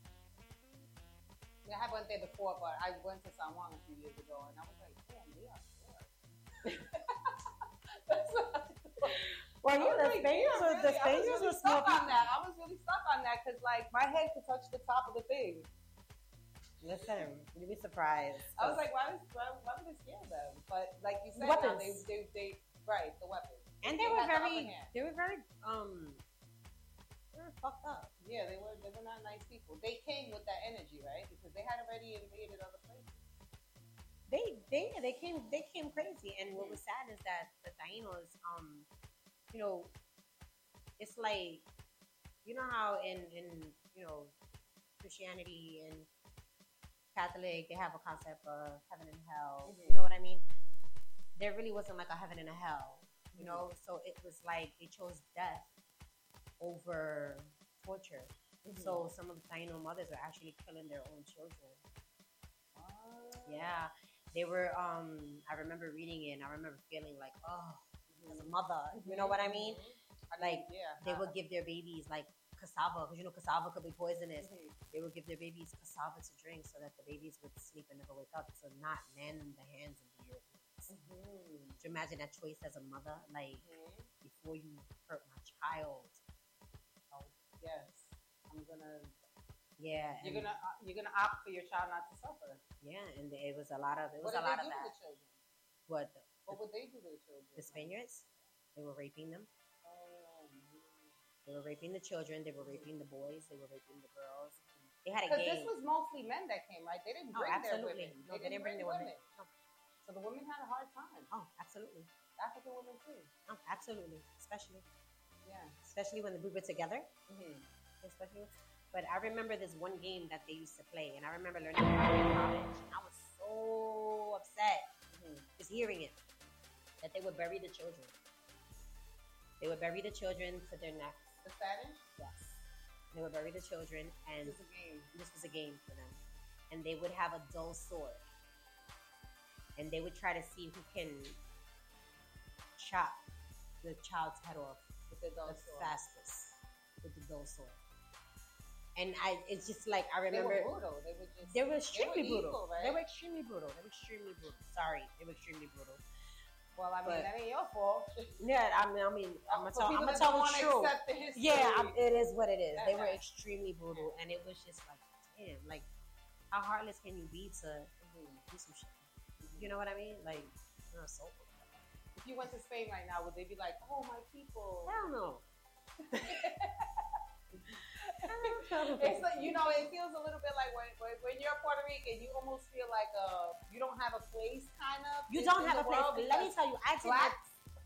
S2: Yeah, I went there before, but I went to San Juan a few years ago, and I was like, damn, they are smart. That's
S3: Well, yeah, the
S2: like,
S3: Spaniards were the
S2: really? I was
S3: Spaniards
S2: really
S3: were small
S2: stuck on that. I was really stuck on that because, like, my head could touch the top of the thing.
S3: Listen, you'd be surprised.
S2: I was like, why, was, why, why would it scare them? But like you said, now,
S3: Weapons.
S2: they, they, they, right, the weapons.
S3: and they,
S2: they
S3: were
S2: had the
S3: very, they were very, um, they were fucked up.
S2: Yeah, they were, they were not nice people. They came with that energy, right? Because they had already invaded other places.
S3: They, they, they came, they came crazy. And what was sad is that the Tainos, um, you know, it's like, you know how in, in, you know, Christianity and Catholic, they have a concept of heaven and hell.
S2: Mhm.
S3: You know what I mean? There really wasn't like a heaven and a hell, you know. So it was like they chose death over torture.
S2: Mhm.
S3: So some of the Taino mothers were actually killing their own children.
S2: Ah.
S3: Yeah, they were. Um, I remember reading it, and I remember feeling like, oh, as a mother, you know what I mean?
S2: Mhm.
S3: Like,
S2: yeah,
S3: They would give their babies like cassava, because you know cassava could be poisonous.
S2: mhm.
S3: They would give their babies cassava to drink so that the babies would sleep and never wake up So not men in the hands of the Europeans.
S2: Mhm.
S3: Do you imagine that choice as a mother? Like, before you hurt my child.
S2: Yes, I'm gonna.
S3: Yeah.
S2: You're gonna uh, you're gonna opt for your child not to suffer.
S3: Yeah, and it was a lot of, it was
S2: what
S3: a lot
S2: they
S3: of
S2: do to
S3: that.
S2: the children?
S3: What? The,
S2: What would they do to the children?
S3: the Spaniards? They were raping them.
S2: Oh,
S3: They were raping the children. They were raping the boys. They were raping the girls. They had a game.
S2: this was mostly men that came, right? They didn't
S3: Oh,
S2: bring their
S3: absolutely.
S2: women.
S3: No, they didn't bring their women. No.
S2: So the women had a hard time.
S3: Oh, absolutely.
S2: African women too.
S3: Oh, absolutely. Especially,
S2: Yeah.
S3: especially when we were together.
S2: Mm-hmm.
S3: Especially, but I remember this one game that they used to play, and I remember learning about it in college. I was so upset
S2: Mm-hmm.
S3: just hearing it that they would bury the children. They would bury the children to their necks.
S2: The Spanish.
S3: Yes. They would bury the children, and
S2: This is a game.
S3: this was a game for them. And they would have a dull sword. And they would try to see who can chop the child's head off
S2: With the
S3: the
S2: sword.
S3: fastest with the dull sword. And I it's just like I
S2: They
S3: remember
S2: were brutal. They were just.
S3: they were extremely
S2: evil,
S3: brutal.
S2: right?
S3: They were extremely brutal. They were extremely brutal. Sorry, they were extremely brutal.
S2: well, I mean,
S3: but-
S2: that ain't your fault.
S3: Yeah, I mean, I mean, I'm gonna tell, I'm gonna tell the truth.
S2: the.
S3: Yeah, I'm, it is what it is. They were extremely brutal, and it was just like, damn, like, how heartless can you be to
S2: Mhm.
S3: do some shit? You know what I mean? Like, you're so
S2: If you went to Spain right now, would they be like, "Oh, my people"?
S3: hell no.
S2: It's like you know, it feels a little bit like when, when, when you're Puerto Rican, you almost feel like uh you don't have a place, kind of.
S3: You don't have a place. Let me tell you, I did
S2: black,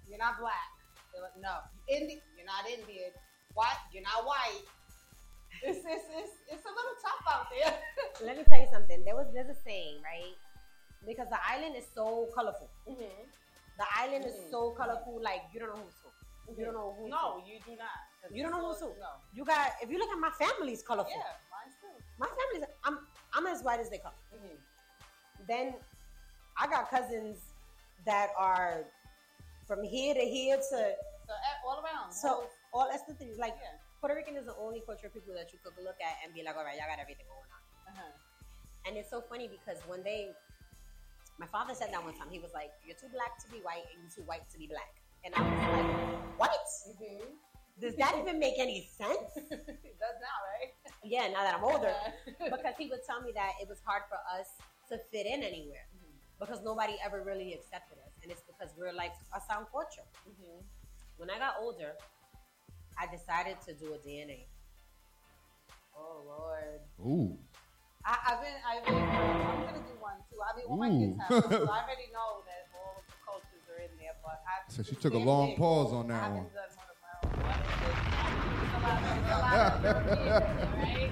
S2: you're not black. They're like, no, Indi- you're not Indian. White, you're not white. It's, it's, it's, it's a little tough out there.
S3: Let me tell you something. There was there's a saying, right? Because the island is so colorful.
S2: Mm-hmm.
S3: The island is so colorful, like you don't know who's who. You don't know who's
S2: No, you do not.
S3: You don't know who's who.
S2: No.
S3: You got. If you look at my family's colorful.
S2: Yeah, mine's too.
S3: My family's. I'm. I'm as white as they come.
S2: Mm-hmm.
S3: Then I got cousins that are from here to here to
S2: So all around.
S3: so all that's the thing. Like
S2: yeah.
S3: Puerto Rican is the only culture of people that you could look at and be like, all right, y'all got everything going on.
S2: Uh-huh.
S3: And it's so funny because when day, my father said that one time. He was like, "You're too black to be white, and you're too white to be black." And I was like, "What?
S2: Mm-hmm.
S3: Does that even make any sense?"
S2: it does now, right?
S3: yeah, now that I'm older, because he would tell me that it was hard for us to fit in anywhere because nobody ever really accepted us, and it's because we're like a sound culture.
S2: mm-hmm.
S3: When I got older, I decided to do a DNA.
S2: Oh Lord.
S1: Ooh.
S2: I, I've been, I've been, I'm gonna do one too. I mean, all my kids
S1: Ooh.
S2: have so I already know that all of the cultures are in there. But I
S1: So she took a long pause on that one.
S2: haven't done one of my own. There's a lot of, there's a lot of Europeans in there, right?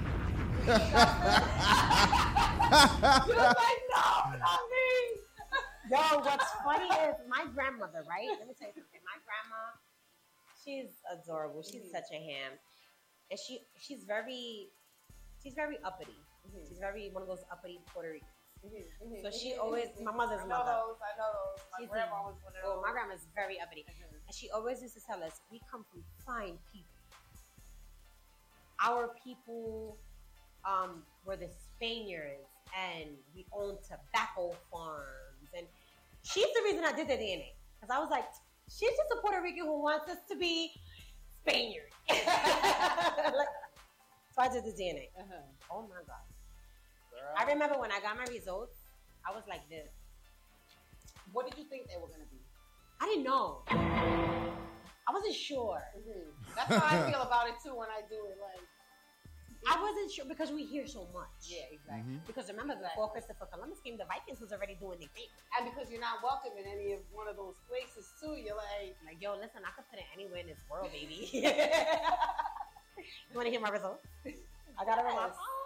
S2: She was like, no, not me.
S3: Yo, what's funny is my grandmother, right? Let me tell you something. My grandma, she's adorable. She's
S2: Mhm.
S3: such a ham, and she she's very she's very uppity. She's very one of those uppity Puerto Ricans. So she always my mother's
S2: I know
S3: mother.
S2: those. I know those. My
S3: She's
S2: grandma was one of
S3: Oh,
S2: those.
S3: my grandma's very uppity,
S2: Mhm.
S3: and she always used to tell us we come from fine people. Our people um, were the Spaniards, and we own tobacco farms, and she's the reason I did the DNA because I was like, she's just a Puerto Rican who wants us to be Spaniard. Like, so I did the DNA.
S2: Uh-huh.
S3: Oh my god!
S2: Girl.
S3: I remember when I got my results, I was like this.
S2: What did you think they were gonna be?
S3: I didn't know. I wasn't sure.
S2: That's how I feel about it too when I do it. Like,
S3: I wasn't sure because we hear so much.
S2: yeah, exactly.
S1: Mhm.
S3: Because remember, before Christopher Columbus came, the Vikings was already doing their thing.
S2: And because you're not welcome in any of one of those places too, you're like,
S3: Like, yo, listen, I could put it anywhere in this world, baby. you want to hear my results? I got it on my
S2: Yes.
S3: phone.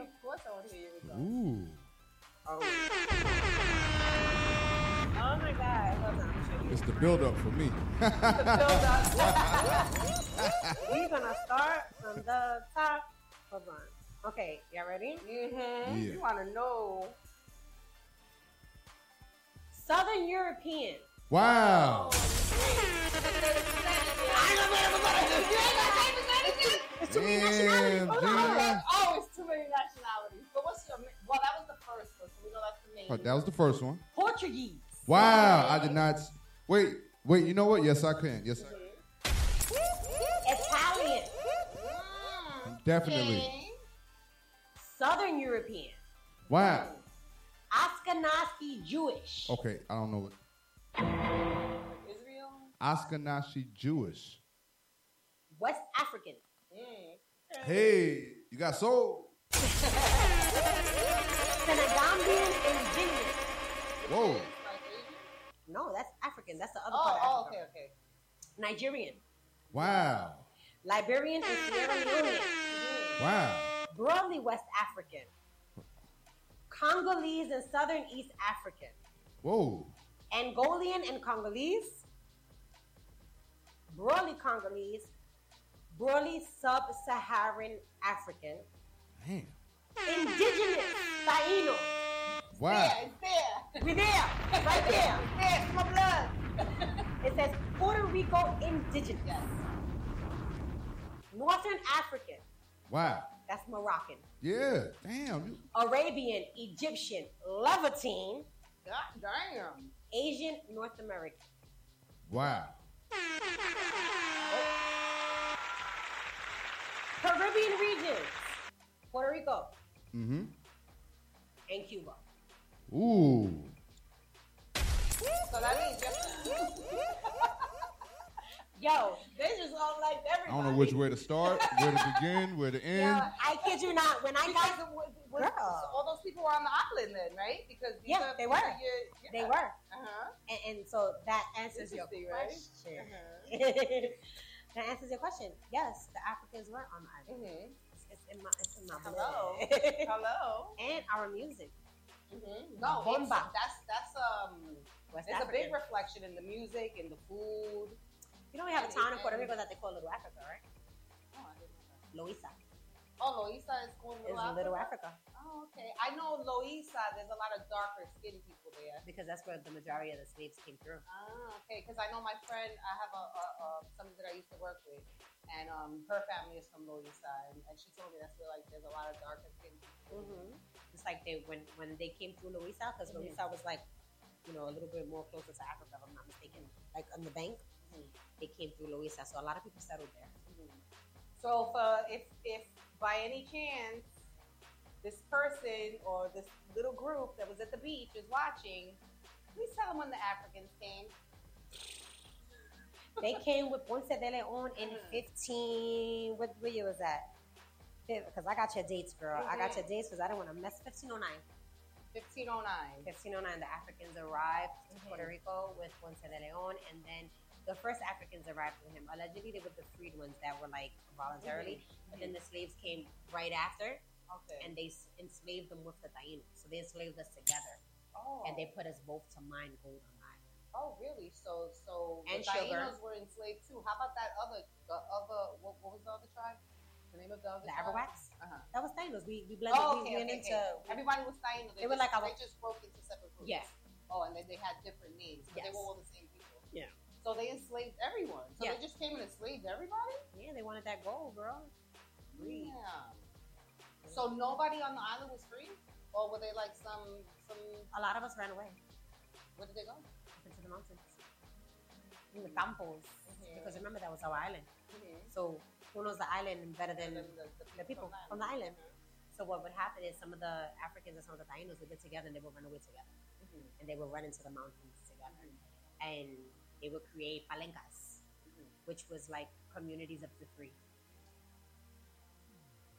S2: Of course I want to hear you go.
S1: Ooh.
S3: Oh. oh my God. Hold on. I'm sure
S1: It's the build up for me.
S2: Build up.
S3: We're gonna start from the top. Hold on. Okay, y'all ready?
S2: hmm
S1: Yeah.
S2: You want to know?
S3: Southern European.
S1: Wow.
S2: It's too many
S1: Damn,
S2: nationalities. Hold on, hold
S1: Gina.
S2: on. It's too many nationalities. But what's your? Well, that was the first one, so we know that's the main.
S1: Oh, that was the first one.
S3: Portuguese.
S1: Wow. I did not. Wait, wait. You know what? Yes, I can. Yes, I
S3: Italian.
S2: Mm,
S1: Definitely.
S2: okay.
S3: Southern European.
S1: Wow.
S3: Ashkenazi Jewish.
S1: Okay, I don't know what.
S2: Israel.
S1: Ashkenazi Jewish.
S3: West African.
S2: Mm.
S1: Hey, you got soul.
S3: Senegambian Indigenous.
S1: Whoa.
S3: No, that's African. That's the other
S2: Oh,
S3: part
S2: oh,
S3: of
S2: okay,
S3: Africa.
S2: okay.
S3: Nigerian.
S1: Wow.
S3: Liberian and Sierra Leonean.
S1: Wow.
S3: Broadly West African. Congolese and Southern East African.
S1: Whoa.
S3: Angolian and Congolese. Broadly Congolese. Broadly Sub-Saharan African.
S1: Damn.
S3: Indigenous Taino.
S1: Wow.
S2: Yeah, it's there.
S3: We there, right there.
S2: There. It's my blood.
S3: It says Puerto Rico Indigenous. Northern African.
S1: Wow.
S3: That's Moroccan.
S1: Yeah. Damn. You,
S3: Arabian, Egyptian, Levantine,
S2: God damn.
S3: Asian, North American.
S1: wow.
S3: Caribbean regions. Puerto Rico
S1: Mm-hmm.
S3: and Cuba.
S1: Ooh.
S2: So that means.
S3: Yo,
S2: they just all like
S1: I don't know which way to start, where to begin, where to
S3: yo,
S1: end.
S3: I kid you not. When I
S2: Because
S3: got,
S2: the was, was,
S3: Girl.
S2: so all those people were on the island then, right? Because these
S3: Yeah,
S2: are-
S3: they were.
S2: are your- yeah.
S3: they were,
S2: Uh-huh.
S3: and, and so that answers your
S2: Interesting, right?
S3: question.
S2: Uh-huh.
S3: that answers your question. Yes, the Africans were on the island.
S2: Mhm.
S3: In my, it's in my
S2: Hello.
S3: blood.
S2: Hello.
S3: and our music.
S2: Mhm. No,
S3: Bomba.
S2: that's that's um.
S3: West
S2: There's a big reflection in the music and the food.
S3: you know, we have a town in Puerto Rico that they call Little Africa, right?
S2: Oh, I didn't know that.
S3: Loíza
S2: Oh, Loíza is called Little
S3: Little
S2: Africa?
S3: Africa
S2: Oh, okay. I know Loíza. There's a lot of darker skinned people there.
S3: because that's where the majority of the slaves came through.
S2: Ah, okay. Because I know my friend. I have a, a, a somebody that I used to work with, and um, her family is from Loíza, and, and she told me that's where like there's a lot of darker people.
S3: Mm-hmm. It's like they when when they came through Loíza because
S2: Mhm.
S3: Loíza was like, you know, a little bit more closer to Africa, if I'm not mistaken. Like on the bank,
S2: Mhm.
S3: they came through Loíza, so a lot of people settled there.
S2: So if, uh, if if by any chance this person or this little group that was at the beach is watching, please tell them when the Africans came.
S3: They came with Ponce de Leon in
S2: Mhm.
S3: 15. What, what year was that? Because I got your dates, girl. I got your dates because I don't want to mess. 1509.
S2: 1509.
S3: 1509, the Africans arrived to
S2: Mhm.
S3: Puerto Rico with Ponce de Leon, and then the first Africans arrived with him. Allegedly, they were the freed ones that were like voluntarily, but then the slaves came right after,
S2: Okay.
S3: and they enslaved them with the Taínos. So they enslaved us together,
S2: oh.
S3: and they put us both to mine gold.
S2: Oh, really? So so
S3: And
S2: the
S3: sugar.
S2: Tainos were enslaved too. How about that other the other what, what was the other tribe? The name of the other
S3: The
S2: tribe?
S3: Arawaks?
S2: Uh-huh.
S3: That was Taínos. We we blended.
S2: Oh,
S3: we
S2: okay,
S3: went
S2: okay,
S3: into.
S2: okay. Everybody was Tainos. They,
S3: They were
S2: just,
S3: like our-
S2: they just broke into separate groups.
S3: Yes.
S2: Oh, and then they had different names, but they were all the same people.
S3: Yeah.
S2: So they enslaved everyone. So
S3: Yeah.
S2: they just came and enslaved everybody.
S3: Yeah, they wanted that gold, girl. Free.
S2: Yeah. So nobody on the island was free, or were they like some some?
S3: A lot of us ran away
S2: Where did they go?
S3: The mountains, in the campos.
S2: Mhm.
S3: Because remember that was our island.
S2: Mm-hmm.
S3: So who knows the island better than
S2: the,
S3: the people from the island? So what would happen is some of the Africans and some of the Tainos would get together and they would run away together.
S2: Mhm.
S3: And they would run into the mountains together. And they would create palenques,
S2: Mhm.
S3: which was like communities of the free.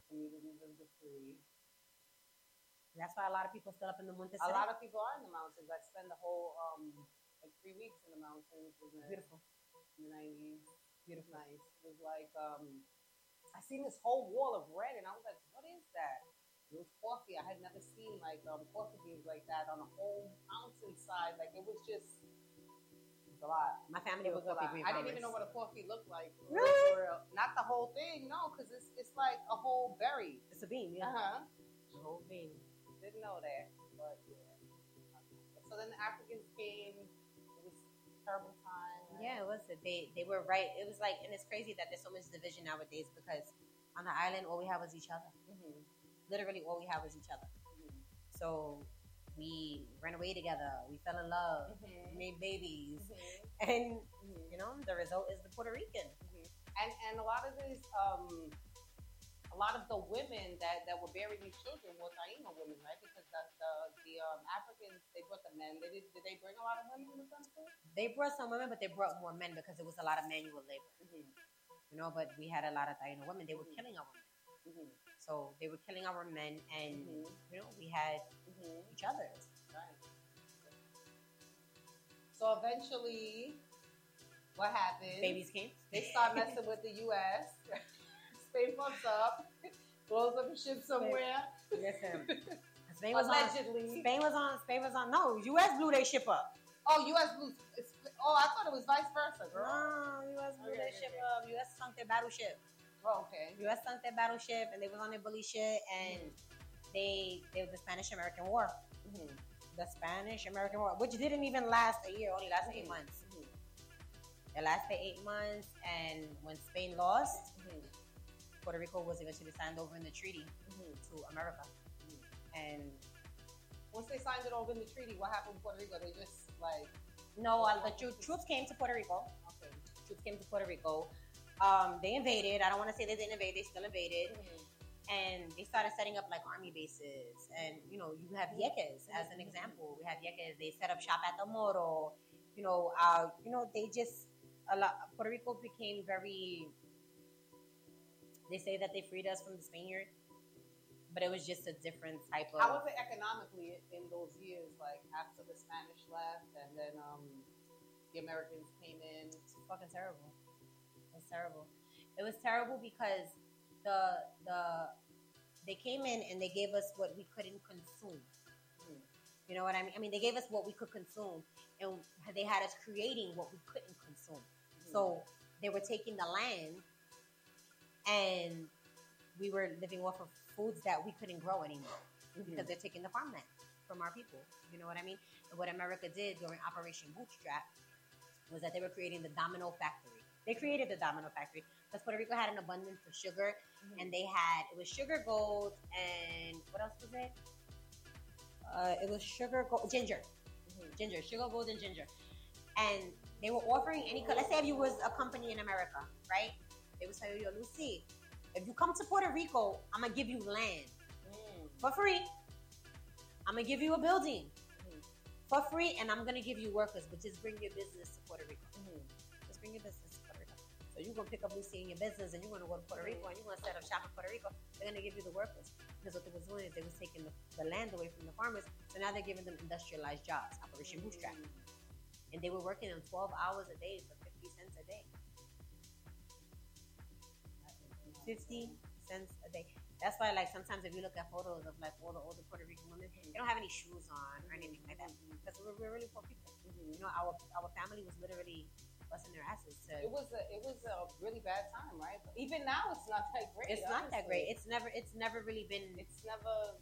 S2: Communities of the free.
S3: That's why a lot of people still up in the mountains.
S2: A lot of people are in the mountains. I spend the whole um like three weeks in the mountains. Wasn't it?
S3: Beautiful.
S2: In the nineties. Beautiful. Nice. It was like um I seen this whole wall of red and I was like, what is that? It was coffee. I had never seen like um, coffee beans like that on a whole mountainside. Like it was just it was a lot.
S3: My family was
S2: was a lot.
S3: green
S2: I didn't even know what a coffee looked like.
S3: Really?
S2: for real. Not the whole thing, no, because it's it's like a whole berry.
S3: It's a bean,
S2: Uh
S3: yeah.
S2: huh.
S3: The whole bean.
S2: Didn't know that, but yeah. So then the Africans came. It was terrible time. right?
S3: Yeah, it was. They they were right. It was like, and it's crazy that there's so much division nowadays because on the island all we have was each other.
S2: Mhm.
S3: Literally, all we have was each other.
S2: Mhm.
S3: So we ran away together. We fell in love.
S2: Mhm.
S3: made babies,
S2: Mhm.
S3: and
S2: Mhm.
S3: you know the result is the Puerto Rican.
S2: and and a lot of these um a lot of the women that that were bearing these children were Taino women, right? Because the the, the um, Africans they brought the men. They did, did they bring a lot of women with them too?
S3: They brought some women, but they brought more men because it was a lot of manual labor.
S2: Mm-hmm.
S3: You know, but we had a lot of Taino women. They were
S2: Mhm.
S3: killing our women.
S2: Mm-hmm.
S3: So they were killing our men, and
S2: Mhm.
S3: you know we had
S2: Mm-hmm.
S3: each other.
S2: Right. So eventually, what happened?
S3: Babies came.
S2: They start messing with the U.S. Spain fucks up, blows up a ship somewhere.
S3: Listen, Spain was on.
S2: Allegedly.
S3: Spain was on. Spain was on. No, U.S. blew their ship up.
S2: Oh, U.S. It's, oh, I thought it was vice versa, girl.
S3: No, U.S. blew
S2: Okay,
S3: their
S2: okay,
S3: ship
S2: okay.
S3: up. U.S. sunk their battleship.
S2: Oh, okay.
S3: U.S. sunk their battleship, and they was on their bully shit, and they they was the Spanish American War.
S2: Mhm.
S3: The Spanish American War, which didn't even last a year, only lasted eight
S2: Mhm.
S3: months. It lasted eight months, and when Spain lost,
S2: Mhm.
S3: Puerto Rico was eventually signed over in the treaty
S2: Mhm.
S3: to America, and
S2: Once they signed it over in the treaty, what happened in Puerto Rico? They just like
S3: no, uh, the tro- troops came to Puerto Rico.
S2: okay.
S3: Troops came to Puerto Rico. Um, they invaded. I don't want to say they didn't invade. They still invaded. and they started setting up like army bases and you know you have Vieques as an example we have Vieques they set up shop at the Morro you know uh, you know they just a lot puerto rico became very they say that they freed us from the spaniard but it was just a different type of
S2: How was it economically in those years? Like after the Spanish left, and then um, the Americans came in.
S3: It's fucking terrible. It was terrible. It was terrible because the the they came in and they gave us what we couldn't consume.
S2: Mhm.
S3: You know what I mean? I mean, they gave us what we could consume, and they had us creating what we couldn't consume. So they were taking the land, and we were living off of foods that we couldn't grow anymore because they're taking the farmland from our people. You know what I mean? And what America did during Operation Bootstrap was that they were creating the domino factory. They created the domino factory because Puerto Rico had an abundance of sugar,
S2: Mhm.
S3: and they had it was sugar gold and what else was it? Uh, it was sugar gold, ginger,
S2: Mhm.
S3: ginger, sugar gold and ginger, and they were offering any. Let's say if you was a company in America, right? They would say, "Yo, Lucy, if you come to Puerto Rico, I'm gonna give you land."
S2: Mm.
S3: for free. I'm gonna give you a building
S2: Mhm.
S3: for free, and I'm gonna give you workers, but just bring your business to Puerto Rico.
S2: Mhm.
S3: Just bring your business to Puerto Rico. So you're gonna pick up Lucy in your business, and you're gonna go to Puerto Rico, and you're gonna set up shop in Puerto Rico. They're gonna give you the workers because what they was doing is they was taking the, the land away from the farmers, so now they're giving them industrialized jobs, Operation Bootstrap, and they were working on 12 hours a day for 50 cents a day. 50 cents a day. That's why, like, sometimes if you look at photos of like all the older Puerto Rican women, they don't have any shoes on or anything like that because we're, we're really poor people.
S2: Mhm.
S3: You know, our our family was literally busting their asses to.
S2: It was a it was a really bad time, right? But even now, it's not that great.
S3: It's not that great. It's never. It's never really been.
S2: It's never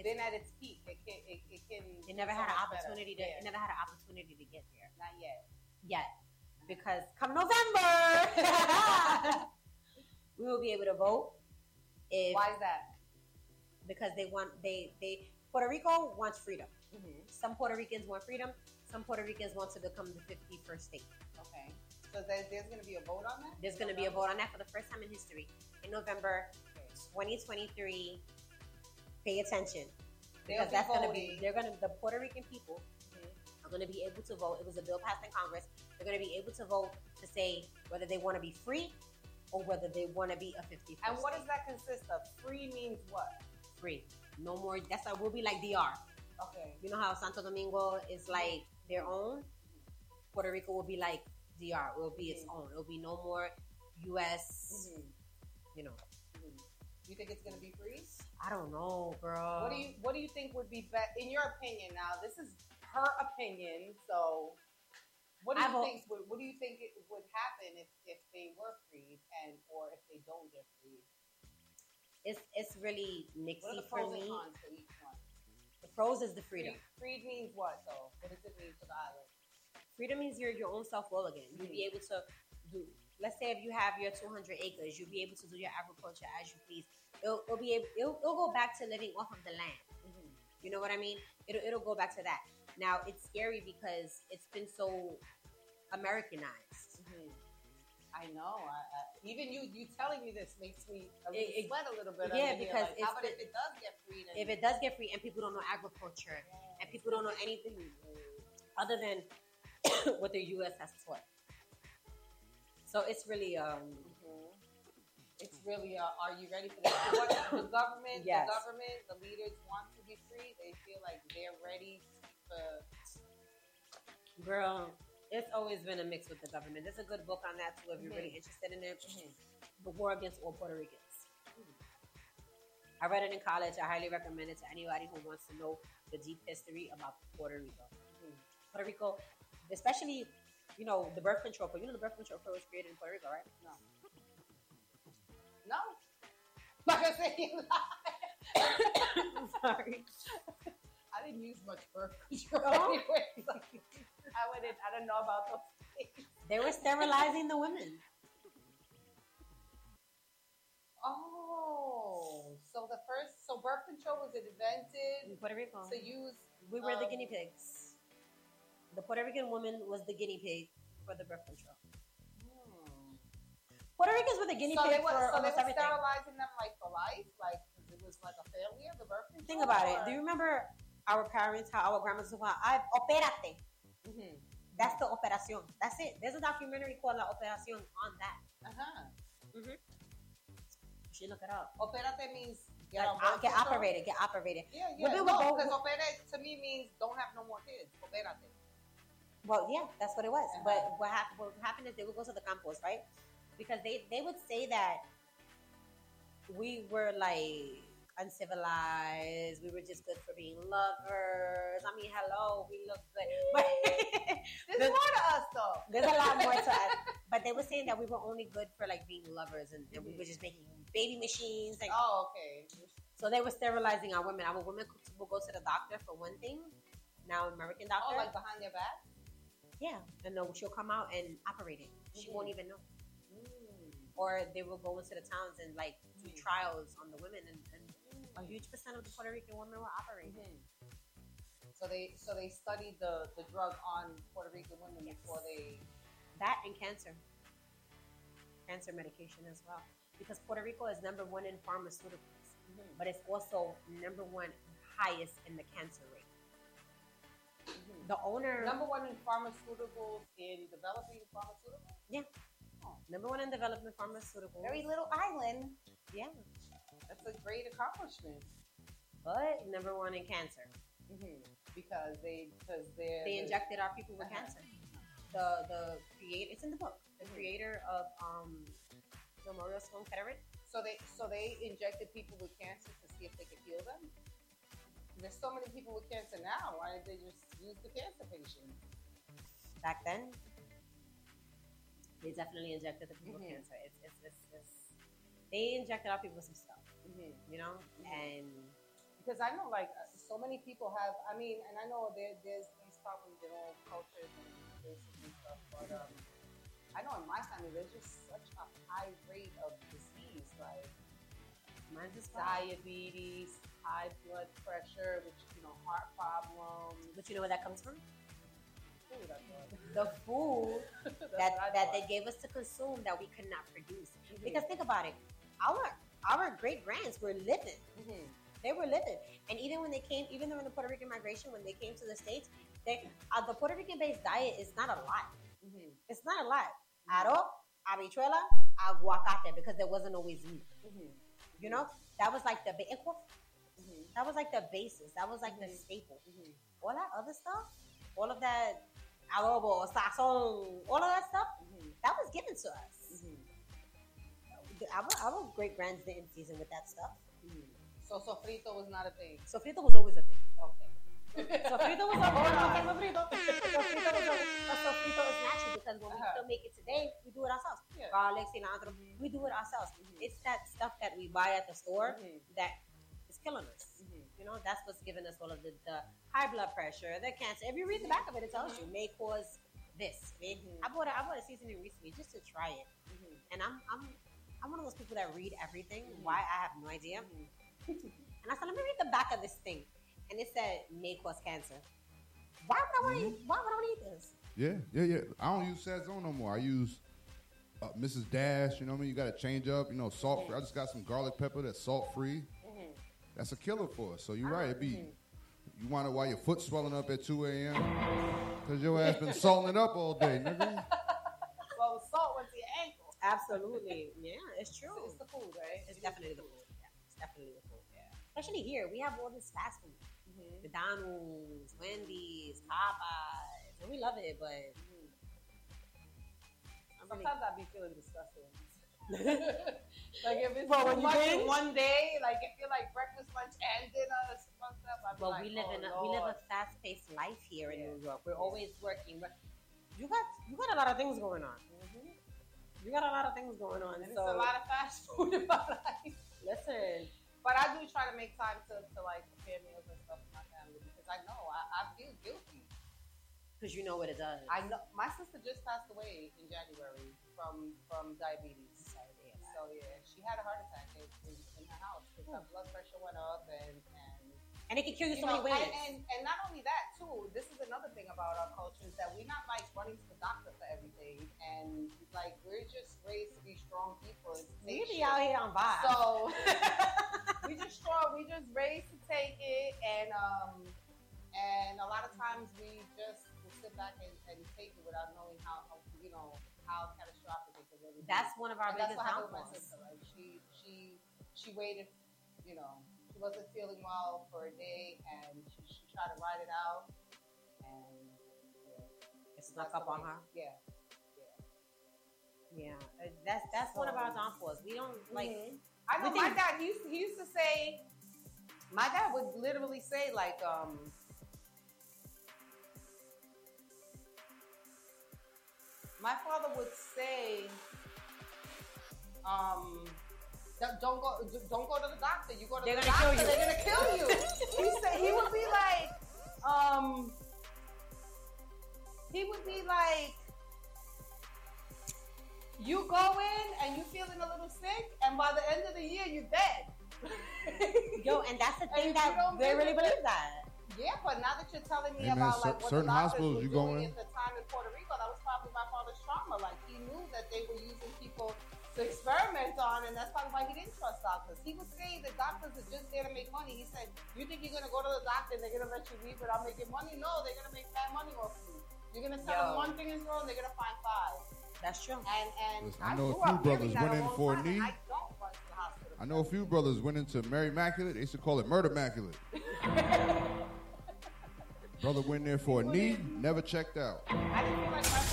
S2: been at its peak. It can it, it can.
S3: It never had an
S2: much better.
S3: opportunity to.
S2: Yeah.
S3: It never had an opportunity to get there
S2: Not yet.
S3: yet, because come November, we will be able to vote. If
S2: Why is that?
S3: because they want they they Puerto Rico wants freedom.
S2: Mm-hmm.
S3: Some Puerto Ricans want freedom. Some Puerto Ricans want to become the 51st state.
S2: Okay. So there, there's going to be a vote on that.
S3: There's going to be a vote on that for the first time in history in November
S2: Okay.
S3: 2023. Pay attention because
S2: be
S3: that's going to be they're going to the Puerto Rican people
S2: Mhm.
S3: are going to be able to vote. It was a bill passed in Congress. They're going to be able to vote to say whether they want to be free or whether they want to be a 50
S2: And what does that consist of? Free means what?
S3: free? No more. That's why we'll be like DR.
S2: Okay.
S3: You know how Santo Domingo is like their own? Puerto Rico will be like DR. It will be its
S2: Mhm.
S3: own. It will be no more U.S.
S2: Mm-hmm.
S3: You know,
S2: You think it's going to be free?
S3: I don't know, girl.
S2: What do you What do you think would be best in your opinion? Now, this is her opinion. So, what do you
S3: I've
S2: think? Would, what do you think it would happen if if they were freed and or if they don't get freed?
S3: It's it's really
S2: What
S3: mixy for me.
S2: for each one?
S3: The pros is the freedom.
S2: Freed, freed means what though? What does it mean for the island?
S3: Freedom means you're your own self will again. You'll be mm. able to do. Let's say if you have your 200 acres, you'll be able to do your agriculture as you please. It'll, it'll be able. It'll, it'll go back to living off of the land. Mm-hmm. You know what I mean? It'll, it'll go back to that. Now it's scary because it's been so Americanized.
S2: Mhm. I know. I, I, even you you telling me this makes me a
S3: It-
S2: sweat a little bit.
S3: yeah, because
S2: like, how about if it does get free? And,
S3: If it does get free and people don't know agriculture and people don't know anything other than what the U.S. has taught, so it's really um
S2: Mhm. It's really. Uh, are you ready for this? What the government,
S3: Yes.
S2: the government, the leaders want to be free. They feel like they're ready for.
S3: Girl, it's always been a mix with the government. There's a good book on that too if you're really mm-hmm. interested in it. Mm-hmm. The War Against All Puerto Ricans. I read it in college. I highly recommend it to anybody who wants to know the deep history about Puerto Rico. Mm-hmm. Puerto Rico, especially, you know, the birth control. You know, the birth control program was created in Puerto Rico, right?
S2: No. No. Like I said,
S3: Sorry.
S2: I didn't use much birth control
S3: Oh.
S2: anyway. so I wouldn't. I don't know about those things.
S3: They were sterilizing the women.
S2: Oh, so the first, so birth control was invented
S3: In Puerto Rico.
S2: to use.
S3: We were the
S2: um,
S3: guinea pigs. The Puerto Rican woman was the guinea pig for the birth control.
S2: Hmm.
S3: Puerto Ricans were the guinea
S2: So they
S3: pig
S2: were,
S3: for
S2: so they
S3: almost
S2: were
S3: everything.
S2: sterilizing them like for life, like it was like a failure. The birth control.
S3: Think about it. Do you remember our parents, how our grandmas call, I opérate.
S2: Mhm.
S3: That's the operación. That's it. There's a documentary called La Operación on that.
S2: Uh-huh.
S3: You should look it up.
S2: Operate means get,
S3: Like, uh, get operated, get operated.
S2: Yeah, yeah.
S3: Women
S2: no, because operate to me means don't have no more kids. Operate.
S3: Well, yeah, that's what it was.
S2: Uh-huh.
S3: But what, hap- what happened is they would go to the campos, right? Because they, they would say that we were like uncivilized. We were just good for being lovers. I mean, hello, we look good. But
S2: There's
S3: The-
S2: more to us though.
S3: there's a lot more to us. But they were saying that we were only good for like being lovers and, and we were just making baby machines. Like,
S2: Oh, okay.
S3: so they were sterilizing our women. Our women could- will go to the doctor for one thing. Now, American doctor.
S2: Oh, like behind their back.
S3: Yeah, and no, she'll come out and operate it. She won't even know.
S2: Mm.
S3: Or they will go into the towns and like do
S2: Mhm.
S3: trials on the women, and, and a huge percent of the Puerto Rican women were operating.
S2: Mhm. So they so they studied the the drug on Puerto Rican women
S3: Yes.
S2: before they.
S3: That and cancer, cancer medication as well, because Puerto Rico is number one in pharmaceuticals,
S2: Mhm.
S3: but it's also number one highest in the cancer rate.
S2: Mhm.
S3: The owner,
S2: Number one in pharmaceuticals in developing pharmaceuticals. Yeah.
S3: Number one in development pharmaceuticals.
S2: Very little island.
S3: yeah,
S2: That's a great accomplishment.
S3: but number one in cancer.
S2: Mm-hmm. Because they because they're
S3: They injected our people with
S2: Uh-huh.
S3: cancer. The the creator, it's in the book. The
S2: Mhm.
S3: creator of um, Memorial Sloan Kettering.
S2: So they so they injected people with cancer to see if they could heal them. There's so many people with cancer now. Why did they just use the cancer patients?
S3: Back then, they definitely injected the people
S2: Mhm.
S3: with cancer. It's, it's, it's, it's, they injected our people with some stuff,
S2: Mm-hmm.
S3: you know?
S2: Mhm.
S3: And
S2: Because I know like so many people have. I mean, and I know there, there's these problems in all cultures and races and stuff. But um, I know in my family there's just such a high rate of disease, like
S3: mine's just
S2: diabetes, high blood pressure, which you know heart problems.
S3: But you know where that comes from?
S2: Food,
S3: The food that, that they gave us to consume that we could not produce.
S2: Mhm.
S3: Because think about it, our our great grands were living.
S2: Mhm.
S3: They were living. And even when they came, even during the Puerto Rican migration, when they came to the States, they, uh, the Puerto Rican based diet is not a lot.
S2: Mhm.
S3: It's not a lot. Arroz, habichuela, aguacate, because there wasn't always meat.
S2: Mhm.
S3: You know? That was like the, ba-
S2: Mhm.
S3: that was like the basis. That was like the staple. All that other stuff, all of that adobo, sazon, all of that stuff, that was given to us. Our, our great grands didn't season with that stuff.
S2: Mhm. So sofrito was not a thing.
S3: Sofrito was always a thing.
S2: Okay.
S3: Sofrito was a hold on, sofrito. Sofrito was a, a sofrito is natural because when we
S2: Uh-huh.
S3: still make it today, we do it ourselves.
S2: Yeah.
S3: Garlic, cilantro, we do it ourselves.
S2: Mhm.
S3: It's that stuff that we buy at the store
S2: Mhm.
S3: that is killing us.
S2: Mhm.
S3: You know, that's what's giving us all of the, the high blood pressure, the cancer. If you read the back of it, it tells you may cause this. May,
S2: Mhm.
S3: I bought a, I bought a seasoning recently just to try it,
S2: Mhm.
S3: and I'm I'm I'm one of those people that read everything.
S2: Mhm.
S3: Why I have no idea.
S2: Mhm.
S3: And I said, let me read the back of this thing, and it said may cause cancer. Why would I want to eat? Why would I want to eat this?
S1: Yeah, yeah, yeah. I don't use Sazon no more. I use uh, Mrs. Dash. You know what I mean? You got to change up. You know, salt free. I just got some garlic pepper that's salt free.
S2: Mhm.
S1: That's a killer for us. So you're right. It be
S2: Mhm.
S1: you want it while your foot's swelling up at 2 a.m. because your ass been salting it up all day, nigga.
S2: Well, the salt went to your ankle.
S3: Absolutely, yeah, it's true.
S2: It's the food, right?
S3: It's definitely the food. Yeah, it's definitely the food. Yeah. Especially here, we have all this fast food.
S2: Mhm.
S3: McDonald's, Wendy's, Popeyes, and we love it, but
S2: Mhm.
S3: I'm really,
S2: Sometimes I be feeling disgusted. like if it's
S3: Well, when you
S2: in one day, like if you're like breakfast, lunch, and dinner, it's fucked up. I'd be
S3: well,
S2: like,
S3: we live
S2: oh,
S3: in a, we live a fast-paced life here in
S2: Yeah.
S3: New York. We're always working. You got you got a lot of things going on.
S2: Mhm.
S3: You got a lot of things going on.
S2: And
S3: so
S2: it's a lot of fast food in my life.
S3: listen,
S2: But I do try to make time to, to like prepare meals and stuff for my family because I know I, I feel guilty.
S3: because you know what it does.
S2: I know my sister just passed away in January from from diabetes. So yeah, she had a heart attack in, in, in her house because her blood pressure went up and and
S3: and it can kill you
S2: you
S3: so
S2: know,
S3: many ways.
S2: and and not only that too. This is another thing about our culture is that we're not like running to the doctor for everything, and like we're just raised to be strong people. And
S3: we be
S2: shit.
S3: out here on vibes.
S2: So we just strong. We just raised to take it, and um, and a lot of times we just will sit back and, and take it without knowing how how, you know how catastrophic it could really be.
S3: that's one of our
S2: And that's
S3: biggest
S2: what happened with my sister. Like she she she waited, you know, she wasn't feeling well for a day, and she, she tried to ride it out, and yeah,
S3: It snuck up on her.
S2: Yeah.
S3: Yeah, uh, that's that's one of our downfalls. We don't like.
S2: I know my dad he used to, he used to say. My dad would literally say like um. My father would say, um, "Don't- don't go, don't go to the doctor. You go to
S3: They're
S2: the
S3: gonna kill
S2: doctor,
S3: you."
S2: they're gonna kill you. he said he would be like, um, he would be like, you go in and you're feeling a little sick, and by the end of the year you're dead.
S3: Yo, and that's the thing that they really
S2: it-
S3: believe that.
S2: yeah, but now that you're telling me
S1: Hey, man,
S2: about
S1: cer-
S2: like what
S1: certain
S2: the
S1: hospitals you go
S2: doing
S1: in-
S2: at the time in Puerto Rico, that was probably my father's and that's probably why he didn't trust doctors. He would say that doctors are just there to make money. He said, "You think you're gonna go to the doctor and they're gonna let you leave without making money? No, they're gonna make bad money off you. You're gonna tell
S3: Yo.
S2: them one thing is wrong, they're gonna find five.
S3: That's true.
S2: And and
S1: Listen, I know a few
S2: up
S1: brothers went in for a knee.
S2: I don't run to the hospital.
S1: I know a few brothers went into Mary Immaculate. They used to call it Murder Immaculate. Brother went there for a knee, never checked out.
S2: I didn't feel like my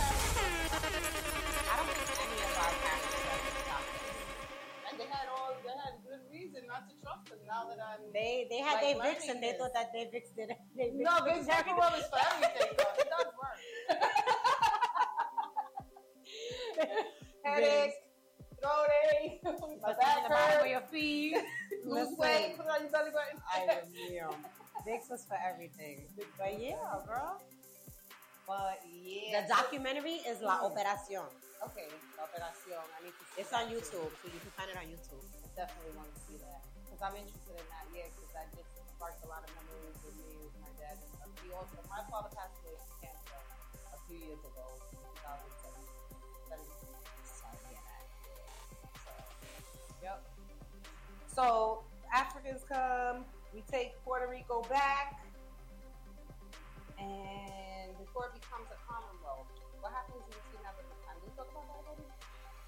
S2: They they had Like
S3: their Vicks and they thought that their Vicks did it. They
S2: No, Vivaporú is for everything though. It does work. Headache, throat ache, my back
S3: it in the bottom of
S2: hurt,
S3: your feet.
S2: lose weight, put on your belly button.
S3: I am Vicks was for everything. But yeah, girl.
S2: But yeah.
S3: The documentary is La hmm. Operación.
S2: Okay, La Operación. I need to see
S3: It's on. YouTube, so you can find it on YouTube.
S2: definitely want to see that I'm interested in that. Yeah, because that just sparked a lot of memories with me with my dad and stuff. He also, my father passed away from cancer a few years ago, 2017.
S3: Sorry to hear that.
S2: Yep. So Africans come, we take Puerto Rico back, and before it becomes a Commonwealth, what happens in the time? Did we talk about that?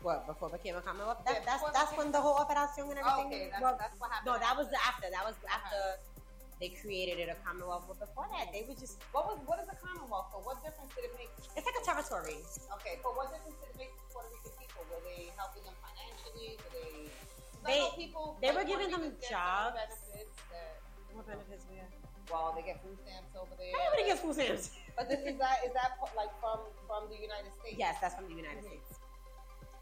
S3: What before it became a Commonwealth?
S2: Yeah,
S3: That, that's that's when the whole operation and everything.
S2: okay, that's,
S3: well,
S2: that's what happened.
S3: no, that was the after. That was
S2: Uh-huh.
S3: after they created it a Commonwealth. But before that, they were just
S2: What was what is a Commonwealth for? What difference did it make?
S3: it's like a territory.
S2: Okay, but what difference did it make to Puerto Rican people? Were they helping them financially? Were they?
S3: They-
S2: people.
S3: they were giving them
S2: Ricans get some
S3: jobs.
S2: benefits. benefits that?
S3: What benefits we have?
S2: Well, they get food stamps over there.
S3: Everybody gets food stamps.
S2: But this, is that is that like from from the United States?
S3: Yes, that's from the United
S2: Mhm.
S3: States.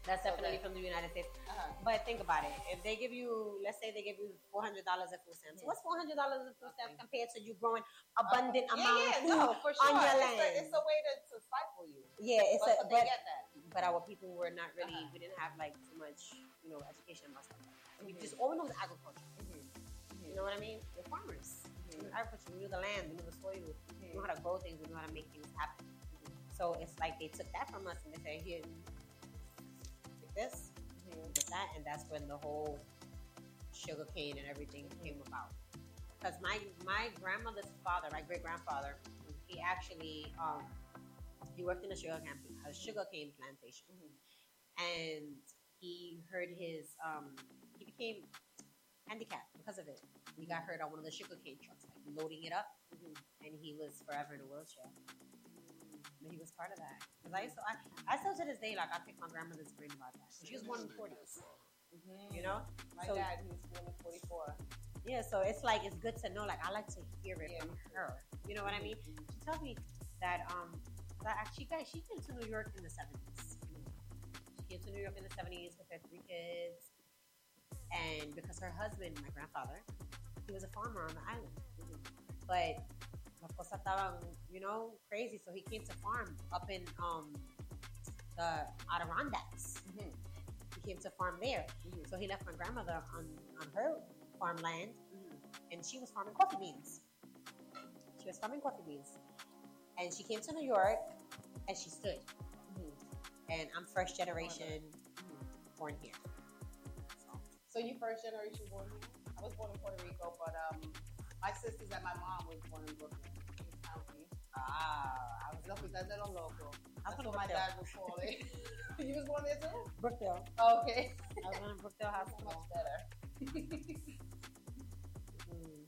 S3: That's definitely
S2: that-
S3: from the United States.
S2: Uh-huh.
S3: But think about it. If they give you, let's say they give you four hundred dollars of food stamps,
S2: Yeah.
S3: what's four hundred dollars of food stamps compared to you growing abundant
S2: yeah,
S3: amount
S2: yeah,
S3: of food
S2: no, for sure.
S3: on your
S2: it's,
S3: land?
S2: A, it's a way to, to stifle you.
S3: yeah, it's
S2: but,
S3: a
S2: but they
S3: but,
S2: get that.
S3: but our people were not really.
S2: Uh-huh.
S3: We didn't have like too much, you know, education about stuff. Like that. We
S2: Mhm.
S3: just all we know is agriculture.
S2: Mm-hmm.
S3: You know what I mean? We're farmers. We know agriculture. We know the land. We know the soil. We
S2: Mm-hmm.
S3: know how to grow things. We know how to make things happen. So it's like they took that from us and they said, "Here, this." with that, and that's when the whole sugar cane and everything came about. Because my my grandmother's father, my great grandfather, he actually um, he worked in a sugar cane a sugar cane plantation, and he heard his um, he became handicapped because of it. He got hurt on one of the sugar cane trucks, like loading it up, and he was forever in a wheelchair. But he was part of that. Because I used to, I, I still to this day, like, I pick my grandmother's brain about that. She was born in the 40s, you know?
S2: My
S3: So-
S2: dad, he's born in 44.
S3: Yeah, so it's like, it's good to know. Like, I like to hear it
S2: Yeah.
S3: from her. You know what I mean? She told me that, um, that actually, guys, she came to New York in the 70s. She came to New York in the 70s with her three kids. And because her husband, my grandfather, he was a farmer on the island. But las cosas estaban, you know, crazy. So he came to farm up in um, the Adirondacks.
S2: Mhm.
S3: He came to farm there.
S2: Mhm.
S3: So he left my grandmother on, on her farmland,
S2: Mhm.
S3: and she was farming coffee beans. She was farming coffee beans. And she came to New York, and she stood.
S2: Mhm.
S3: And I'm first generation born here. So,
S2: So you first generation born here? I was born in Puerto Rico, but um, my sisters and my mom was born in Brooklyn, Kings County.
S3: ah, I was
S2: Los Hospital de los Locos.
S3: I was
S2: That's what my dad would call it. you was born there too?
S3: Brookdale.
S2: Okay.
S3: I was born in Brookdale Hospital.
S2: much better.
S3: Mm.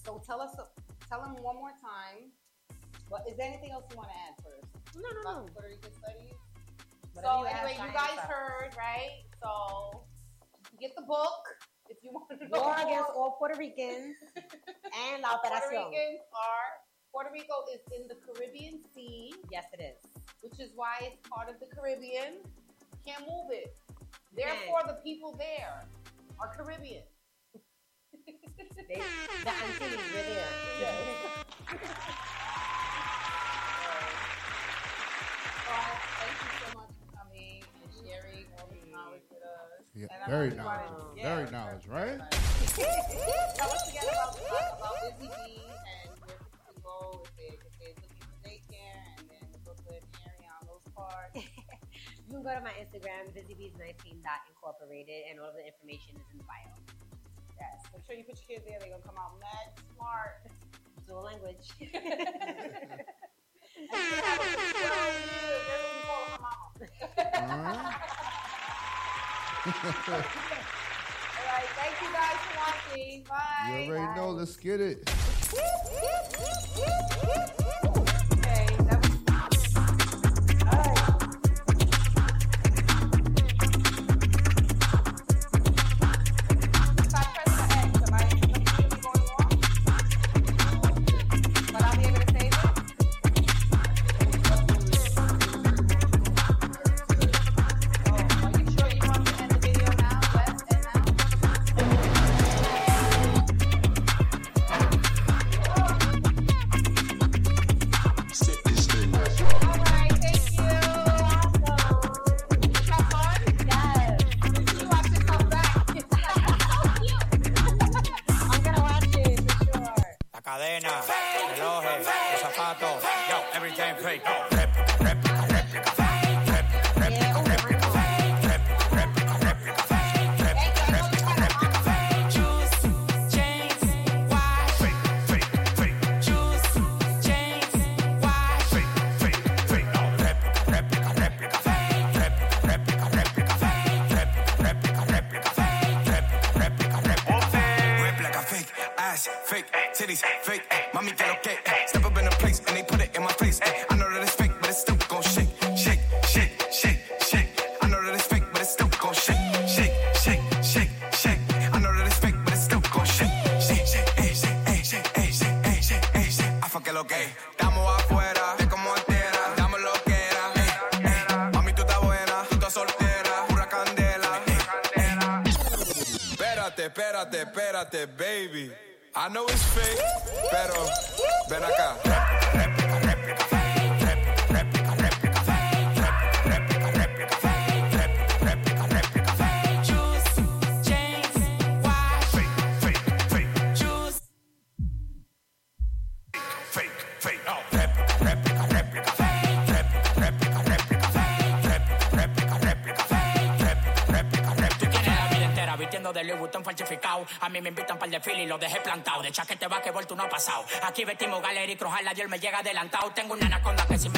S2: so tell us, tell them one more time. But is there anything else you want to add first?
S3: No, no,
S2: About
S3: no.
S2: Puerto Rican studies?
S3: Whatever
S2: so
S3: you
S2: anyway, you guys heard, right? So get the book you want to know
S3: War against all Puerto Ricans and La
S2: Puerto
S3: Operación.
S2: Ricans are Puerto Rico is in the Caribbean Sea,
S3: Yes, it is.
S2: which is why it's part of the Caribbean. Can't move it. Therefore, the people there are Caribbean.
S3: They, the Antilles, we're there.
S1: Yeah,
S2: And
S1: very
S2: hope you wanted-
S1: knowledge.
S2: yeah,
S1: Very knowledge, right?
S2: Tell us again about, about, about Busy Bee and where people can go if they're, if they're looking for daycare and then the Brooklyn area on those parts.
S3: You can go to my Instagram, busybees19.incorporated, and all of the information is in the bio.
S2: Yes, make sure you put your kids there. They're gonna come out mad smart.
S3: Dual language.
S2: And you All right, thank you guys for watching. Bye.
S1: You already know. Let's get it.
S4: fake, fake. Fake, fake, fake, fake. Fake,
S5: fake, fake. Fake, fake, fake. Fake, fake, fake, fake. Fake, fake,
S4: titties, fake. me, then I'm. Aquí vestimos galera y crujal, ayer me llega adelantado. Tengo una anaconda que si me...